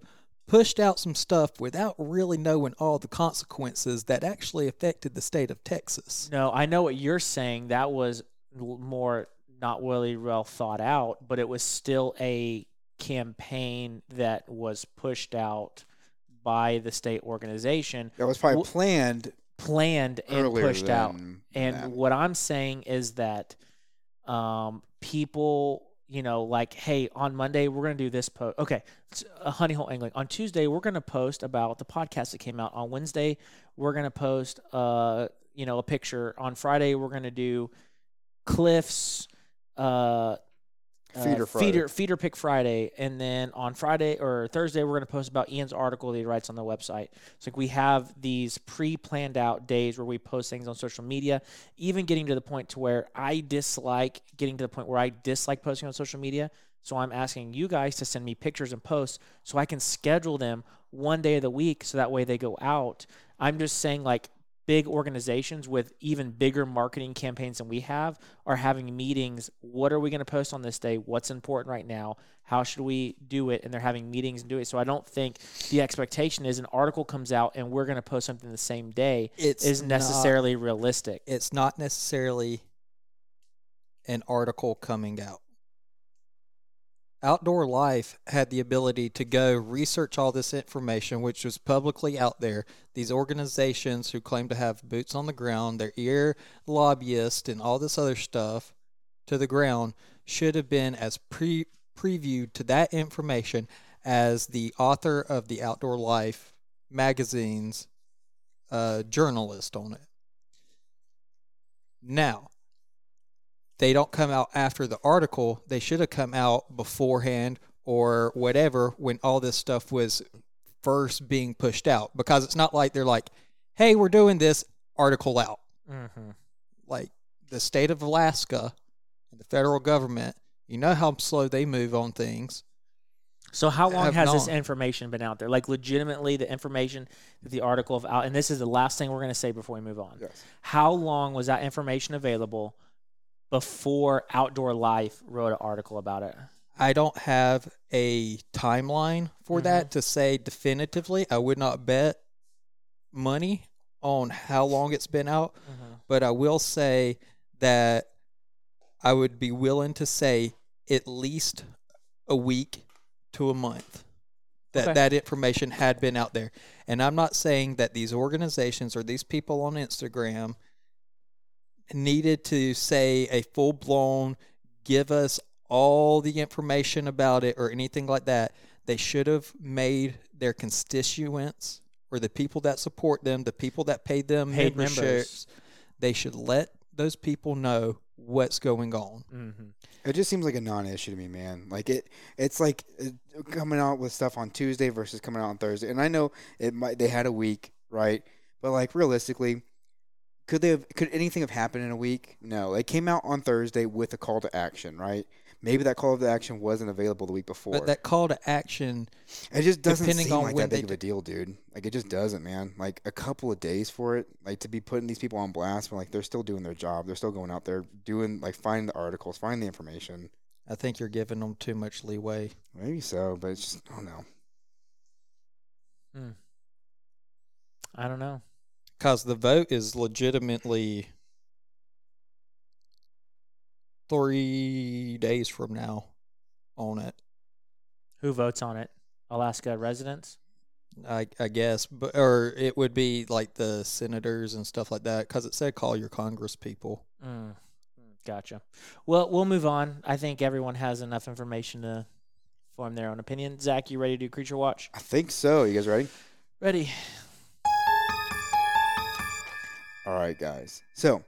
pushed out some stuff without really knowing all the consequences that actually affected the state of Texas. No, I know what you're saying. That was more not really well thought out, but it was still a campaign that was pushed out by the state organization, That was probably Wh- planned planned and pushed out. And that. what I'm saying is that um, people, you know, like, hey, on Monday we're to do this post. Okay, it's a honey hole angling. On Tuesday we're to post about the podcast that came out. On Wednesday we're to post, uh, you know, a picture. On Friday we're to do Cliff's. Uh, Feeder uh, Friday. feeder feeder pick Friday, and then on Friday or Thursday we're going to post about Ian's article that he writes on the website. It's like we have these pre-planned out days where we post things on social media, even getting to the point to where I dislike getting to the point where I dislike posting on social media. So I'm asking you guys to send me pictures and posts so I can schedule them one day of the week so that way they go out. I'm just saying like big organizations with even bigger marketing campaigns than we have are having meetings. What are we going to post on this day? What's important right now? How should we do it? And they're having meetings and do it. So I don't think the expectation is an article comes out and we're going to post something the same day It's is not- necessarily realistic. it's not necessarily an article coming out. Outdoor Life had the ability to go research all this information, which was publicly out there. These organizations who claim to have boots on the ground, their ear lobbyists, and all this other stuff to the ground should have been as pre previewed to that information as the author of the Outdoor Life magazine's uh, journalist on it. Now, they don't come out after the article. They should have come out beforehand or whatever when all this stuff was first being pushed out because it's not like they're like, hey, we're doing this article out. Mm-hmm. Like the state of Alaska and the federal government, you know how slow they move on things. So how long has this information been out there? Like legitimately, the information that the article of out, and this is the last thing we're going to say before we move on. Yes. How long was that information available before Outdoor Life wrote an article about it? I don't have a timeline for mm-hmm. that to say definitively. I would not bet money on how long it's been out, mm-hmm. but I will say that I would be willing to say at least a week to a month that Okay. that information had been out there. And I'm not saying that these organizations or these people on Instagram needed to say a full blown give us all the information about it or anything like that. They should have made their constituents or the people that support them, the people that pay them Paid memberships, members. they should let those people know what's going on. Mm-hmm. It just seems like a non-issue to me, man. Like it, it's like uh, coming out with stuff on Tuesday versus coming out on Thursday. And I know it might they had a week, right? But like realistically, could they have? Could anything have happened in a week? No. It came out on Thursday with a call to action, right? Maybe that call to action wasn't available the week before. But that call to action, it just doesn't depending seem on like when that big they of a deal, dude. Like it just doesn't, man. Like a couple of days for it, like to be putting these people on blast, but like they're still doing their job. They're still going out there doing like finding the articles, finding the information. I think you're giving them too much leeway. Maybe so, but it's just I don't know. Hmm. I don't know. Because the vote is legitimately three days from now on it. Who votes on it? Alaska residents. I, I guess, but or it would be like the senators and stuff like that, because it said call your Congress people. Mm. Gotcha. Well, we'll move on. I think everyone has enough information to form their own opinion. Zach, you ready to do creature watch? I think so. You guys ready? Ready. All right, guys. So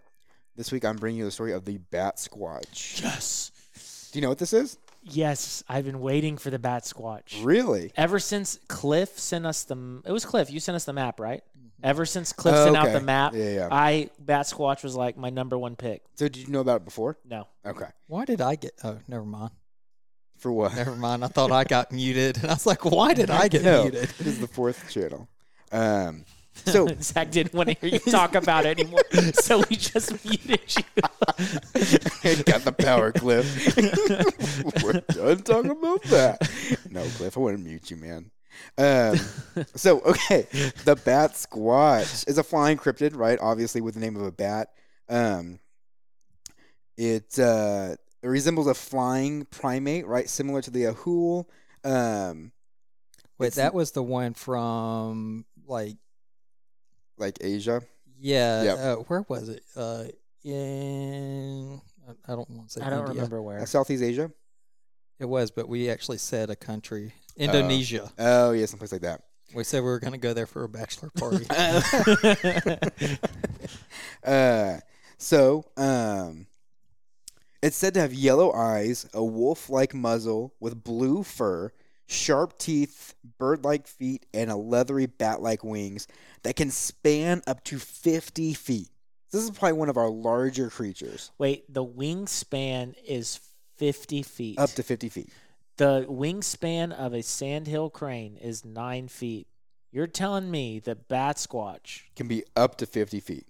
this week I'm bringing you the story of the Bat Squatch. Yes. Do you know what this is? Yes, I've been waiting for the bat squatch. Really? Ever since Cliff sent us the, it was Cliff. You sent us the map, right? Mm-hmm. Ever since Cliff Oh, sent out okay. the map, Yeah, yeah. I bat squatch was like my number one pick. So did you know about it before? No, Okay. Why did I get? Oh, never mind. For what? Never mind. I thought I got muted, and I was like, why did I get no, muted? This is the fourth channel. Um, so Zach didn't want to hear you talk about it anymore, so we just muted you. got the power, Cliff. We're done talking about that. No, Cliff, I want to mute you, man. Um, so okay, the bat squatch is a flying cryptid, right? Obviously, with the name of a bat. Um, it uh, it resembles a flying primate, right? Similar to the Ahool. Um, Wait, that was the one from like like Asia. yeah. Yep. Uh, where was it? Uh, in I- I don't want to say. I don't India. remember Uh, where. Southeast Asia. It was, but we actually said a country, Indonesia. Oh yeah, someplace like that. we said we were going to go there for a bachelor party. Uh, so, um, it's said to have yellow eyes, a wolf-like muzzle with blue fur, sharp teeth, bird-like feet, and a leathery bat-like wings that can span up to 50 feet. This is probably one of our larger creatures, Wait, the wingspan is 50 feet. up to 50 feet. the wingspan of a sandhill crane is nine feet. You're telling me that bat squatch Can be up to 50 feet,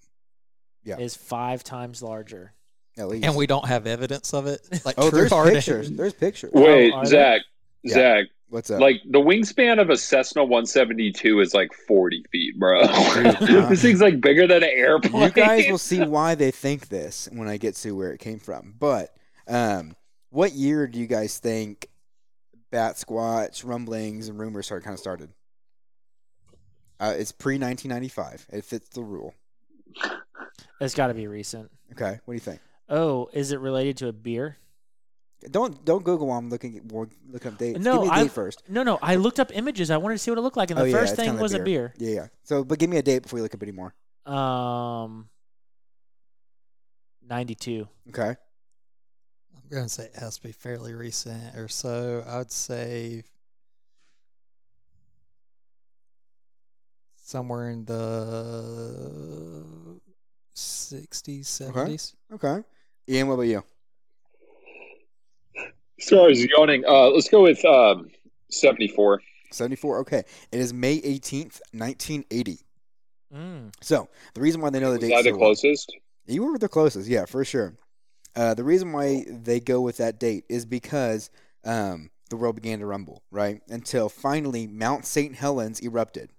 Yeah. is five times larger? at least. and we don't have evidence of it. Like oh, there's pictures. There's pictures. Wait, are Zach, Yeah. Zach, What's up? like the wingspan of a Cessna 172 is like 40 feet, bro. Dude, this thing's like bigger than an airplane. you guys will see why they think this when I get to where it came from. But um, what year do you guys think bat squatch rumblings and rumors start kind of started? Uh, it's pre 1995. It fits the rule. It's got to be recent. Okay, what do you think? Oh, is it related to a beer? Don't don't Google while I'm looking at we're looking up dates. No, give me a I date first. No, no. I looked up images. I wanted to see what it looked like, and the oh, yeah, first it's thing kinda was a beer. Yeah, yeah. So, but give me a date before you look up any more. Um, ninety-two. Okay. I'm going to say it has to be fairly recent or so. I'd say somewhere in the 60s, 70s. Okay. Ian, what about you? Sorry, I was yawning. Uh, let's go with um, 74. 74. Okay. It is May 18th, 1980. Mm. So the reason why they know the Was date that the so well- closest? You were the closest, yeah, for sure. Uh, the reason why they go with that date is because um, the world began to rumble, right? Until finally Mount St. Helens erupted.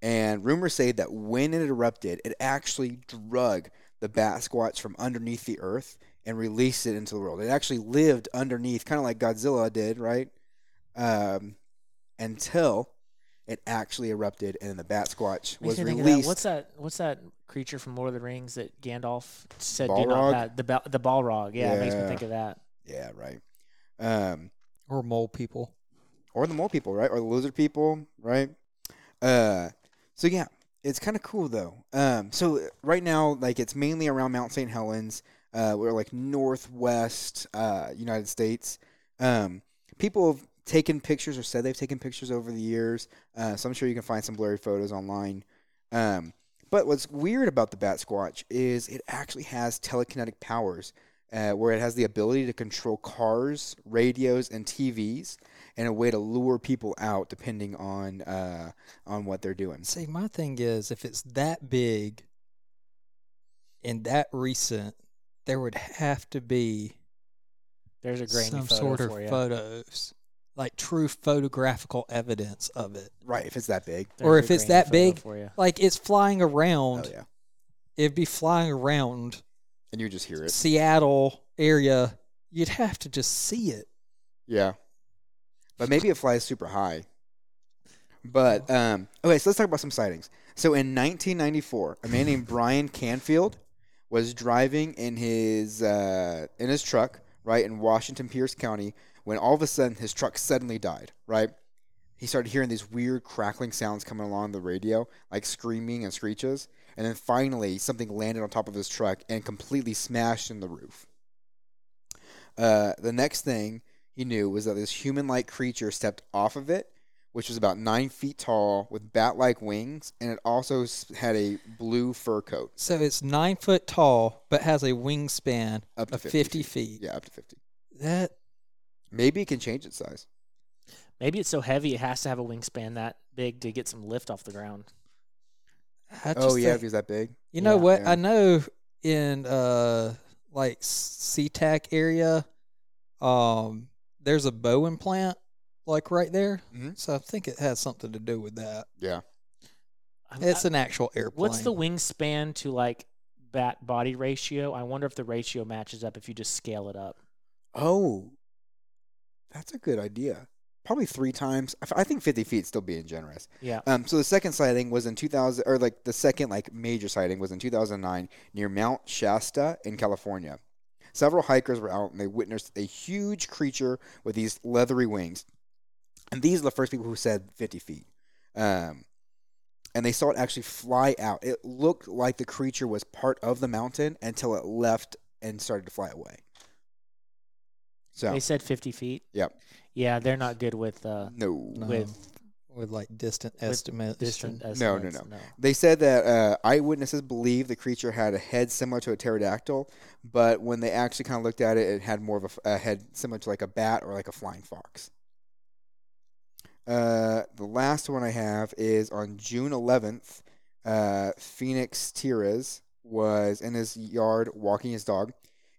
And rumors say that when it erupted, it actually drug the Bat Squatch from underneath the earth and released it into the world. It actually lived underneath, kind of like Godzilla did, right? Um, until it actually erupted and then the Bat Squatch was me think of that. released. What's that? What's that creature from Lord of the Rings that Gandalf said do Balrog? not pat? The Bal- the Balrog. Yeah, it makes me think of that. Yeah, right. Um, Or mole people. or the mole people, right? Or the lizard people, right? Uh, so yeah, it's kind of cool though. Um, so right now, like it's mainly around Mount St. Helens. Uh, we're like northwest uh, United States. Um, people have taken pictures or said they've taken pictures over the years. Uh, so I'm sure you can find some blurry photos online. Um, but what's weird about the Bat Squatch is it actually has telekinetic powers, uh, where it has the ability to control cars, radios, and TVs, and a way to lure people out depending on uh, on what they're doing. See, my thing is, if it's that big and that recent, there would have to be There's a grainy some photo sort of for you. photos, like true photographical evidence of it. Right, if it's that big. or if it's that big, for you. like it's flying around. Oh yeah, It'd be flying around and you would just hear it. Seattle area. You'd have to just see it. Yeah, but maybe it flies super high. But um, okay, so let's talk about some sightings. So in 1994, a man named Brian Canfield was driving in his uh, in his truck right in Washington Pierce County when all of a sudden his truck suddenly died. Right, he started hearing these weird crackling sounds coming along the radio, like screaming and screeches, and then finally something landed on top of his truck and completely smashed in the roof. Uh, the next thing he knew was that this human-like creature stepped off of it, which was about nine feet tall with bat-like wings, and it also had a blue fur coat. So it's nine foot tall, but has a wingspan Up to of 50 50, feet. feet. Yeah, up to fifty. That Maybe it can change its size. Maybe it's so heavy it has to have a wingspan that big to get some lift off the ground. I just Oh yeah, think- if he's that big. You know Yeah. what? Yeah. I know in uh like SeaTac area, um, there's a Boeing plant like right there. Mhm. So I think it has something to do with that. Yeah. I'm- It's an actual airplane. What's the wingspan to like bat body ratio? I wonder if the ratio matches up if you just scale it up. Oh, that's a good idea. Probably three times. I think fifty feet still being generous. Yeah. Um, so the second sighting was in 2000, or like the second like major sighting was in 2009 near Mount Shasta in California. Several hikers were out and they witnessed a huge creature with these leathery wings. And these are the first people who said 50 feet. Um, and they saw it actually fly out. It looked like the creature was part of the mountain until it left and started to fly away. So, They said 50 feet. Yep. Yeah, they're not good with uh, no. No, with with like distant with estimates. distant and- No, no, estimates. no. They said that uh, eyewitnesses believe the creature had a head similar to a pterodactyl, but when they actually kind of looked at it, it had more of a head similar to like a bat or like a flying fox. Uh, the last one I have is on June 11th. Uh, Phoenix Tires was in his yard walking his dog,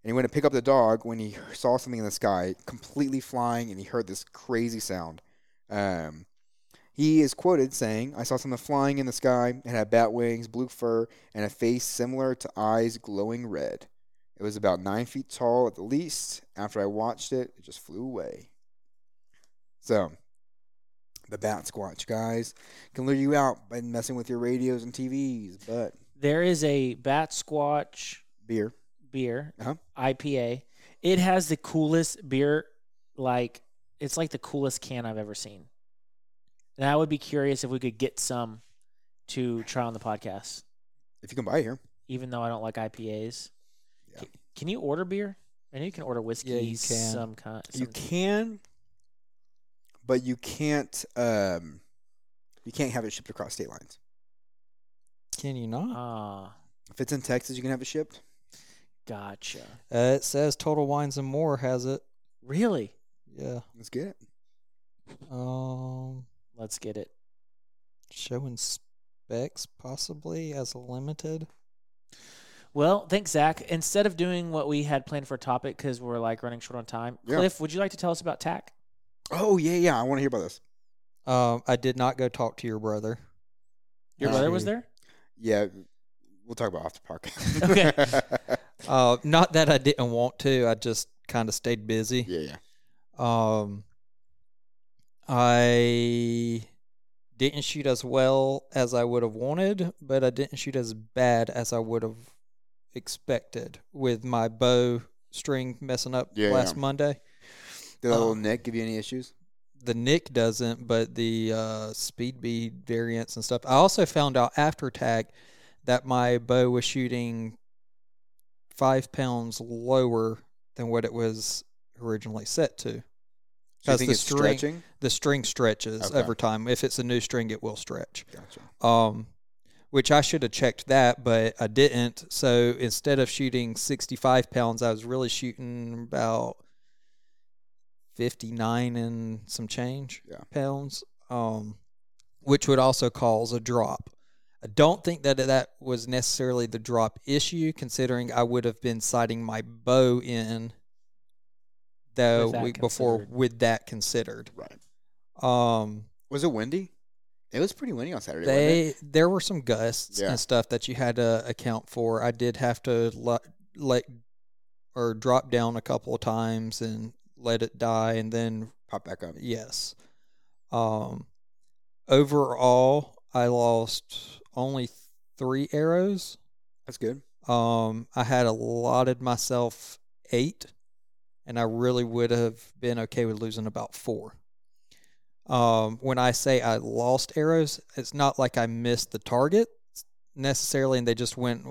and he went to pick up the dog when he saw something in the sky, completely flying, and he heard this crazy sound. Um, he is quoted saying, I saw something flying in the sky. It had bat wings, blue fur, and a face similar to eyes glowing red. It was about nine feet tall at the least. After I watched it, it just flew away. So, the Bat Squatch, guys, can lure you out by messing with your radios and TVs, but There is a Bat Squatch beer. beer, Uh-huh. IPA. It has the coolest beer, like, it's like the coolest can I've ever seen. And I would be curious if we could get some to try on the podcast, If you can buy it here. even though I don't like IPAs. Yeah. Can, can you order beer? I know you can order whiskey. Yeah, you can. Some kind. You can, but you can't. Um, you can't have it shipped across state lines. Can you not? Ah, If it's in Texas, you can have it shipped. gotcha. Uh, it says Total Wines and More has it. Really? Yeah. Let's get it. Um, Let's get it. showing specs possibly as a limited. Well, thanks, Zach. Instead of doing what we had planned for a topic because we're like running short on time, Yeah. Cliff, would you like to tell us about TAC? Oh yeah, yeah. I want to hear about this. Um, I did not go talk to your brother. Your Uh, brother was there? Yeah, we'll talk about off the park. Okay. Uh, not that I didn't want to. I just kind of stayed busy. yeah, yeah. Um, I didn't shoot as well as I would have wanted, but I didn't shoot as bad as I would have expected with my bow string messing up Yeah, last yeah. Monday. Did that Uh, little Nick give you any issues? The Nick doesn't, but the uh, speed bead variants and stuff. I also found out after TAC that my bow was shooting five pounds lower than what it was originally set to. Because think the string, stretching? the string stretches Okay. over time. If it's a new string, it will stretch. Gotcha. Um, which I should have checked that, but I didn't. So instead of shooting 65 pounds, I was really shooting about 59 and some change Yeah. pounds, um, which would also cause a drop. I don't think that that was necessarily the drop issue, considering I would have been sighting my bow in the With that week before with that considered. Right. Um, Was it windy? It was pretty windy on Saturday. wasn't it? they there were some gusts Yeah. and stuff that you had to account for. I did have to let, let or drop down a couple of times and let it die, and then pop back up. yes. Um, overall, I lost only three arrows. That's good. Um, I had allotted myself eight, and I really would have been okay with losing about four. Um, when I say I lost arrows, it's not like I missed the target necessarily, and they just went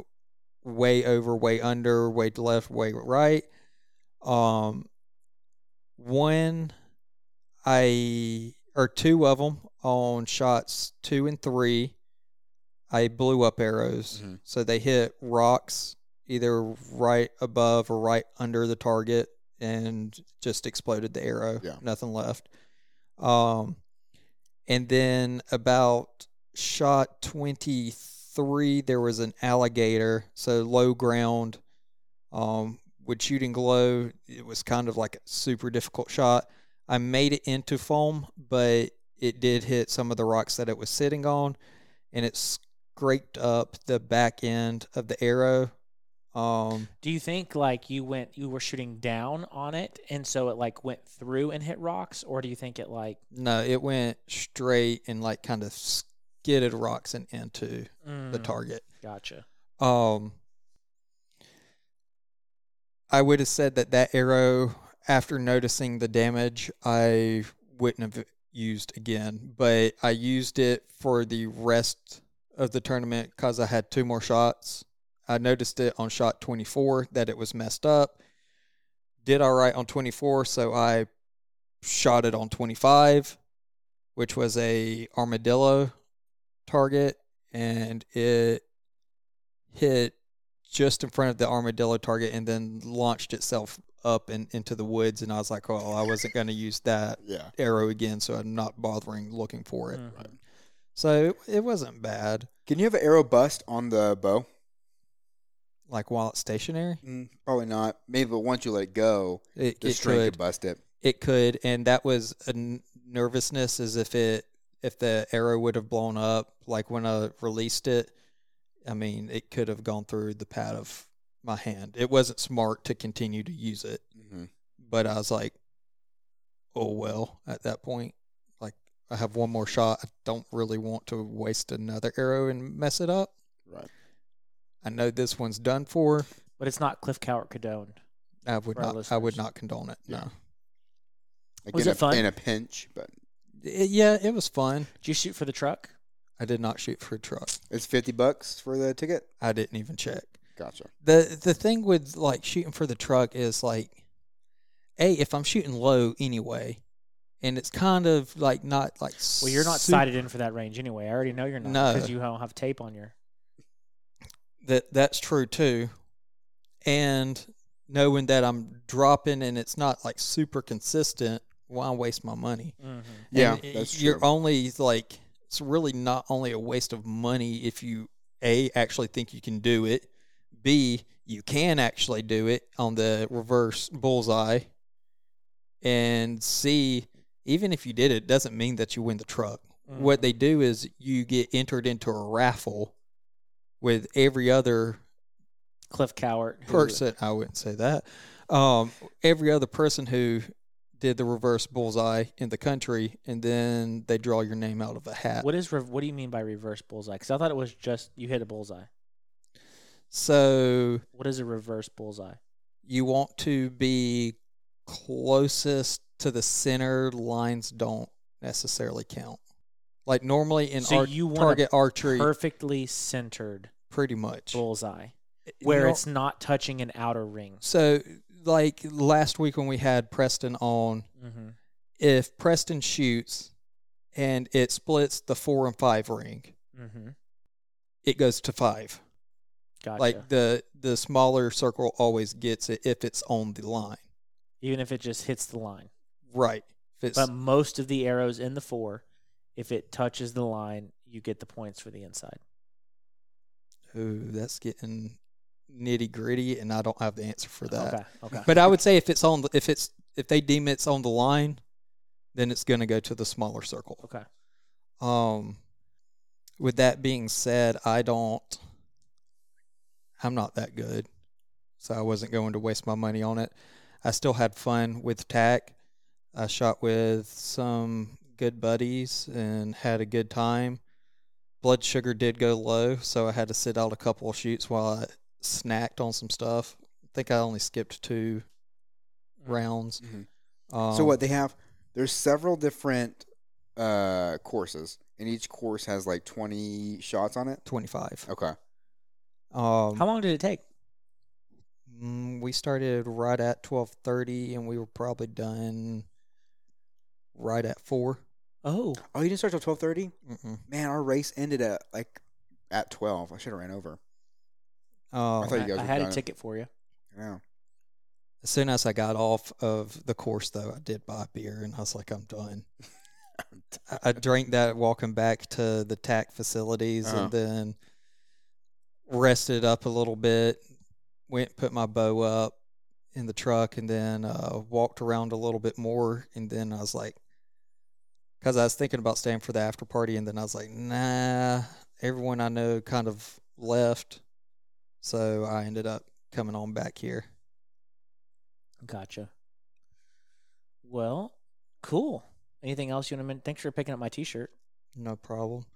way over, way under, way left, way right. Um, one, I or two of them on shots two and three. I blew up arrows, Mhm. so they hit rocks either right above or right under the target, and just exploded the arrow. Yeah. Nothing left. Um, and then about shot 23, there was an alligator, so low ground. Um, with shooting glow, it was kind of like a super difficult shot. I made it into foam, but it did hit some of the rocks that it was sitting on, and it scraped up the back end of the arrow. Um, Do you think like you went you were shooting down on it and so it like went through and hit rocks or do you think it like no, it went straight and like kind of skidded rocks and into the Mm, target. Gotcha. Um, I would have said that that arrow, after noticing the damage, I wouldn't have used again, but I used it for the rest of the tournament because I had two more shots. I noticed it on shot 24 that it was messed up. Did all right on 24, so I shot it on 25, which was a armadillo target, and it hit just in front of the armadillo target and then launched itself up and into the woods. And I was like, oh, I wasn't going to use that Yeah. arrow again, so I'm not bothering looking for it. Mhm. So it, it wasn't bad. Can you have an arrow bust on the bow? Like while it's stationary, Mm, probably not. Maybe, but once you let it go, it, the it string could. could bust it. It could, and that was a n- nervousness as if it if the arrow would have blown up. Like when I released it, I mean, it could have gone through the pad of my hand. It wasn't smart to continue to use it, hmm but I was like, oh well. At that point, like I have one more shot. I don't really want to waste another arrow and mess it up. Right. I know this one's done for. But it's not Cliff Cowart condoned. I would For our not. I would not condone it. Yeah. No. Like Was in it a, fun? In a pinch, but It- yeah, it was fun. Did you shoot for the truck? I did not shoot for a truck. it's fifty bucks for the ticket. I didn't even check. Gotcha. the The thing with like shooting for the truck is like, a if I'm shooting low anyway, and it's kind of like not like Well, you're not sup- sighted in for that range anyway. I already know you're not No. because you don't have tape on your. That that's true too, and knowing that I'm dropping and it's not like super consistent, why waste my money? Mhm. Yeah, And that's you're only like it's really not only a waste of money if you a actually think you can do it, b you can actually do it on the reverse bullseye, and c even if you did it doesn't mean that you win the truck. What they do is you get entered into a raffle with every other Cliff Cowart. who- person. I wouldn't say that. Um, every other person who did the reverse bullseye in the country, and then they draw your name out of a hat. What is rev- what do you mean by reverse bullseye? Because I thought it was just you hit a bullseye. So What is a reverse bullseye? you want to be closest to the center. Lines don't necessarily count. Like normally in So ar- you want a target archery, Perfectly centered pretty much bullseye, eh, where Nor- it's not touching an outer ring. so like last week when we had Preston on, Mm-hmm. if Preston shoots and it splits the four and five ring, Mm-hmm. it goes to five. Gotcha. Like the the smaller circle always gets it if it's on the line. Even if it just hits the line. Right. But most of the arrows in the four, if it touches the line, you get the points for the inside. ooh, that's getting nitty gritty, and I don't have the answer for that. Okay. Okay. But I would say if it's on the, if it's if they deem it's on the line, then it's going to go to the smaller circle. okay. Um, with that being said, I don't. I'm not that good, so I wasn't going to waste my money on it. I still had fun with TAC. I shot with some good buddies and had a good time. Blood sugar did go low, so I had to sit out a couple of shoots while I snacked on some stuff. I think I only skipped two rounds. Mhm. Um, so what they have? There's several different uh, courses, and each course has like 20 shots on it. Twenty five. Okay. Um, How long did it take? Mm, we started right at twelve thirty, and we were probably done right at four. Oh, Oh, you didn't start till 12:30? Man, our race ended at like at 12. I should have ran over. Um, I thought you guys I were had a ticket for you. Yeah. as soon as I got off of the course, though, I did buy beer, and I was like, I'm done. I, I drank that walking back to the TAC facilities, Uh-huh. and then rested up a little bit. Went put my bow up in the truck, and then uh, walked around a little bit more, and then I was like, because I was thinking about staying for the after party, and then I was like, nah. Everyone I know kind of left, so I ended up coming on back here. Gotcha. Well, cool. Anything else you want to mention? Thanks for picking up my T-shirt. No problem.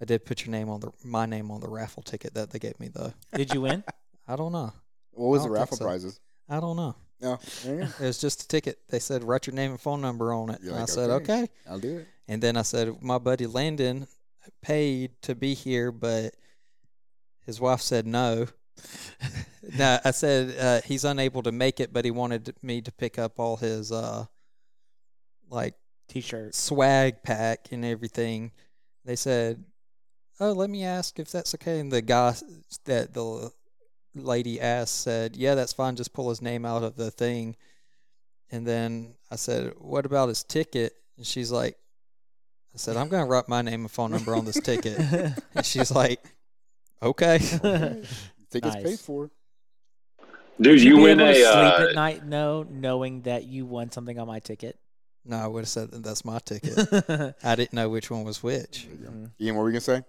I did put your name on the my name on the raffle ticket that they gave me though. Did you win? I don't know. What was the raffle so. prizes? I don't know. No. There you go. It was just a ticket. They said write your name and phone number on it. You're And I like, said "Okay." okay. I'll do it. And then I said my buddy Landon paid to be here, but his wife said no. no, I said uh, he's unable to make it, but he wanted me to pick up all his uh, like T-shirt. swag pack and everything. They said, "Oh, let me ask if that's okay." And the guy that the lady asked said, "Yeah, that's fine. Just pull his name out of the thing." And then I said, "What about his ticket?" And she's like, "I said I'm going to write my name and phone number on this ticket." and she's like, "Okay." Tickets Nice. paid for. Dude, Would you be win able to a. sleep Uh, at night, no, knowing that you won something on my ticket. no, I would have said that that's my ticket. I didn't know which one was which. Mhm. Ian, what were we gonna say?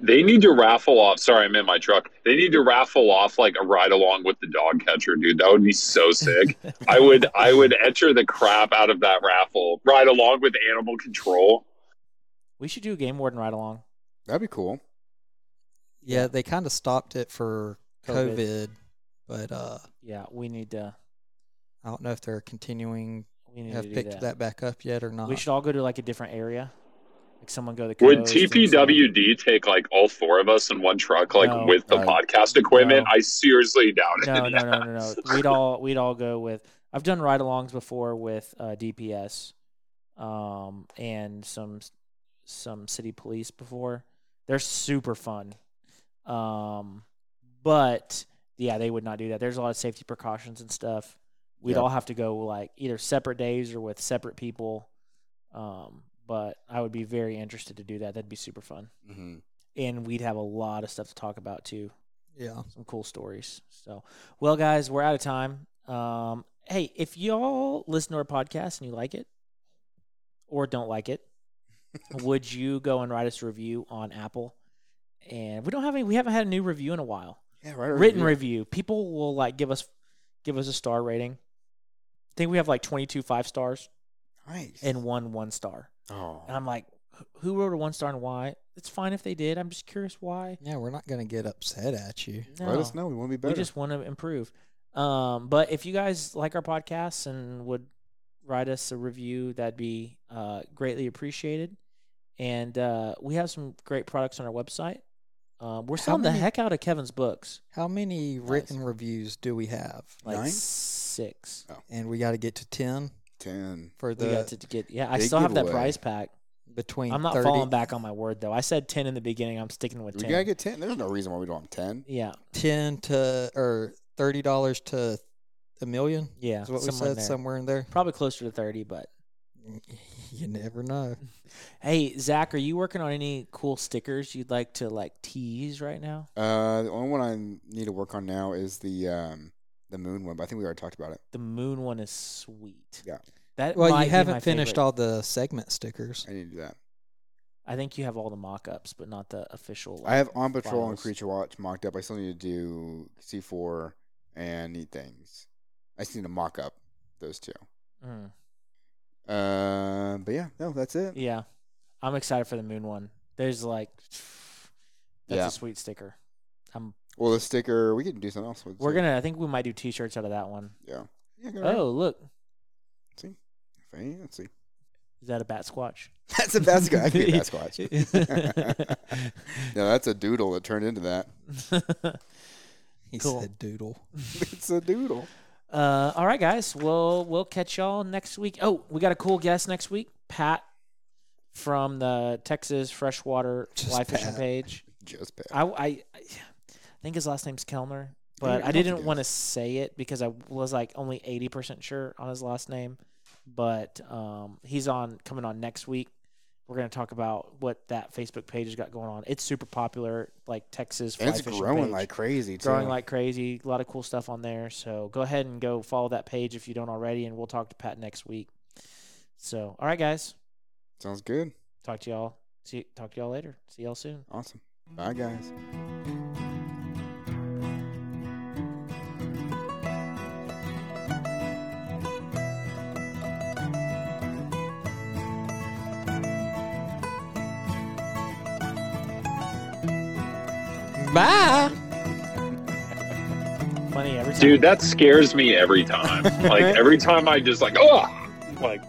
they need to raffle off. Sorry, I'm in my truck. They need to raffle off like a ride along with the dog catcher, dude. That would be so sick. I would, I would enter the crap out of that raffle. Ride along with animal control. we should do a game warden ride along. That'd be cool. Yeah, they kind of stopped it for COVID. COVID, but uh, Yeah, we need to. I don't know if they're continuing We need have to do picked that. that. back up yet or not. We should all go to like a different area. Like someone go to the Would coast and TPWD take like all four of us in one truck, like No. with the No. podcast equipment? No. I seriously doubt it. No, no, no, no, no. We'd all we'd all go with. I've done ride-alongs before with uh, DPS, um, and some some city police before. They're super fun, um, but yeah, they would not do that. There's a lot of safety precautions and stuff. we'd Yep. all have to go like either separate days or with separate people. Um, but I would be very interested to do that. That'd be super fun, Mm-hmm. and we'd have a lot of stuff to talk about too. Yeah. Some cool stories. So, well, guys, we're out of time. Um, hey, if y'all listen to our podcast and you like it or don't like it, would you go and write us a review on Apple? And we don't have any. We haven't had a new review in a while. Yeah, right. Written review. People will like give us give us a star rating. I think we have like 22 five stars Nice. and one one star. oh, And I'm like, who wrote a one star and why? It's fine if they did. I'm just curious why. Yeah, we're not gonna get upset at you. let us know. We want to be better. We just want to improve. Um, but if you guys like our podcasts and would write us a review, that'd be uh, greatly appreciated. And uh, we have some great products on our website. Um, we're How selling the heck out of Kevin's books. How many written reviews do we have? Like Nine? six. And we got to get to ten ten. for We the got to, to get. Yeah, I big still have that giveaway. prize pack. between. I'm not 30, falling back on my word though. I said ten in the beginning. I'm sticking with We ten. gotta get ten. There's no reason why we don't have ten. yeah, ten to or thirty dollars to a million. yeah. Is what we somewhere in said there. somewhere in there. Probably closer to thirty, but You never know. Hey, Zach, are you working on any cool stickers you'd like to like tease right now? Uh, the only one I need to work on now is the um the moon one. But I think we already talked about it. The moon one is sweet. Yeah. That Well, you haven't finished favorite. all the segment stickers. I need to do that. I think you have all the mock-ups, but not the official. I have on patrol and creature watch mocked up. I still need to do C four and neat things. I just need to mock up those two. Mm, Uh, but yeah, no, that's it. yeah, I'm excited for the moon one. There's like, that's Yeah. a sweet sticker. I'm. Well, the sticker we can do something else with. We're too. gonna. I think we might do T-shirts out of that one. Yeah. Yeah. go ahead. Oh, look, see. Hey, Let's see. is that a bat squatch? That's a basket. I can be a Sasquatch. no, that's a doodle that turned into that. He Cool. said doodle. it's a doodle. Uh, all right, guys. We'll we'll catch y'all next week. Oh, we got a cool guest next week, Pat from the Texas Freshwater Just Fly Fishing Pat. page. Just bad. I, I I think his last name's Kellner, but I I didn't want to say it because I was like only eighty percent sure on his last name. But um, he's on coming on next week. We're gonna talk about what that Facebook page has got going on. It's super popular, like Texas fly it's growing page. like crazy too. growing like crazy. A lot of cool stuff on there. So go ahead and go follow that page if you don't already, and we'll talk to Pat next week. So all right, guys. Sounds good. Talk to y'all. See talk to y'all later. See y'all soon. Awesome. Bye, guys. Bye. Funny every time. Dude, that scares me every time. like every time I just like, oh, like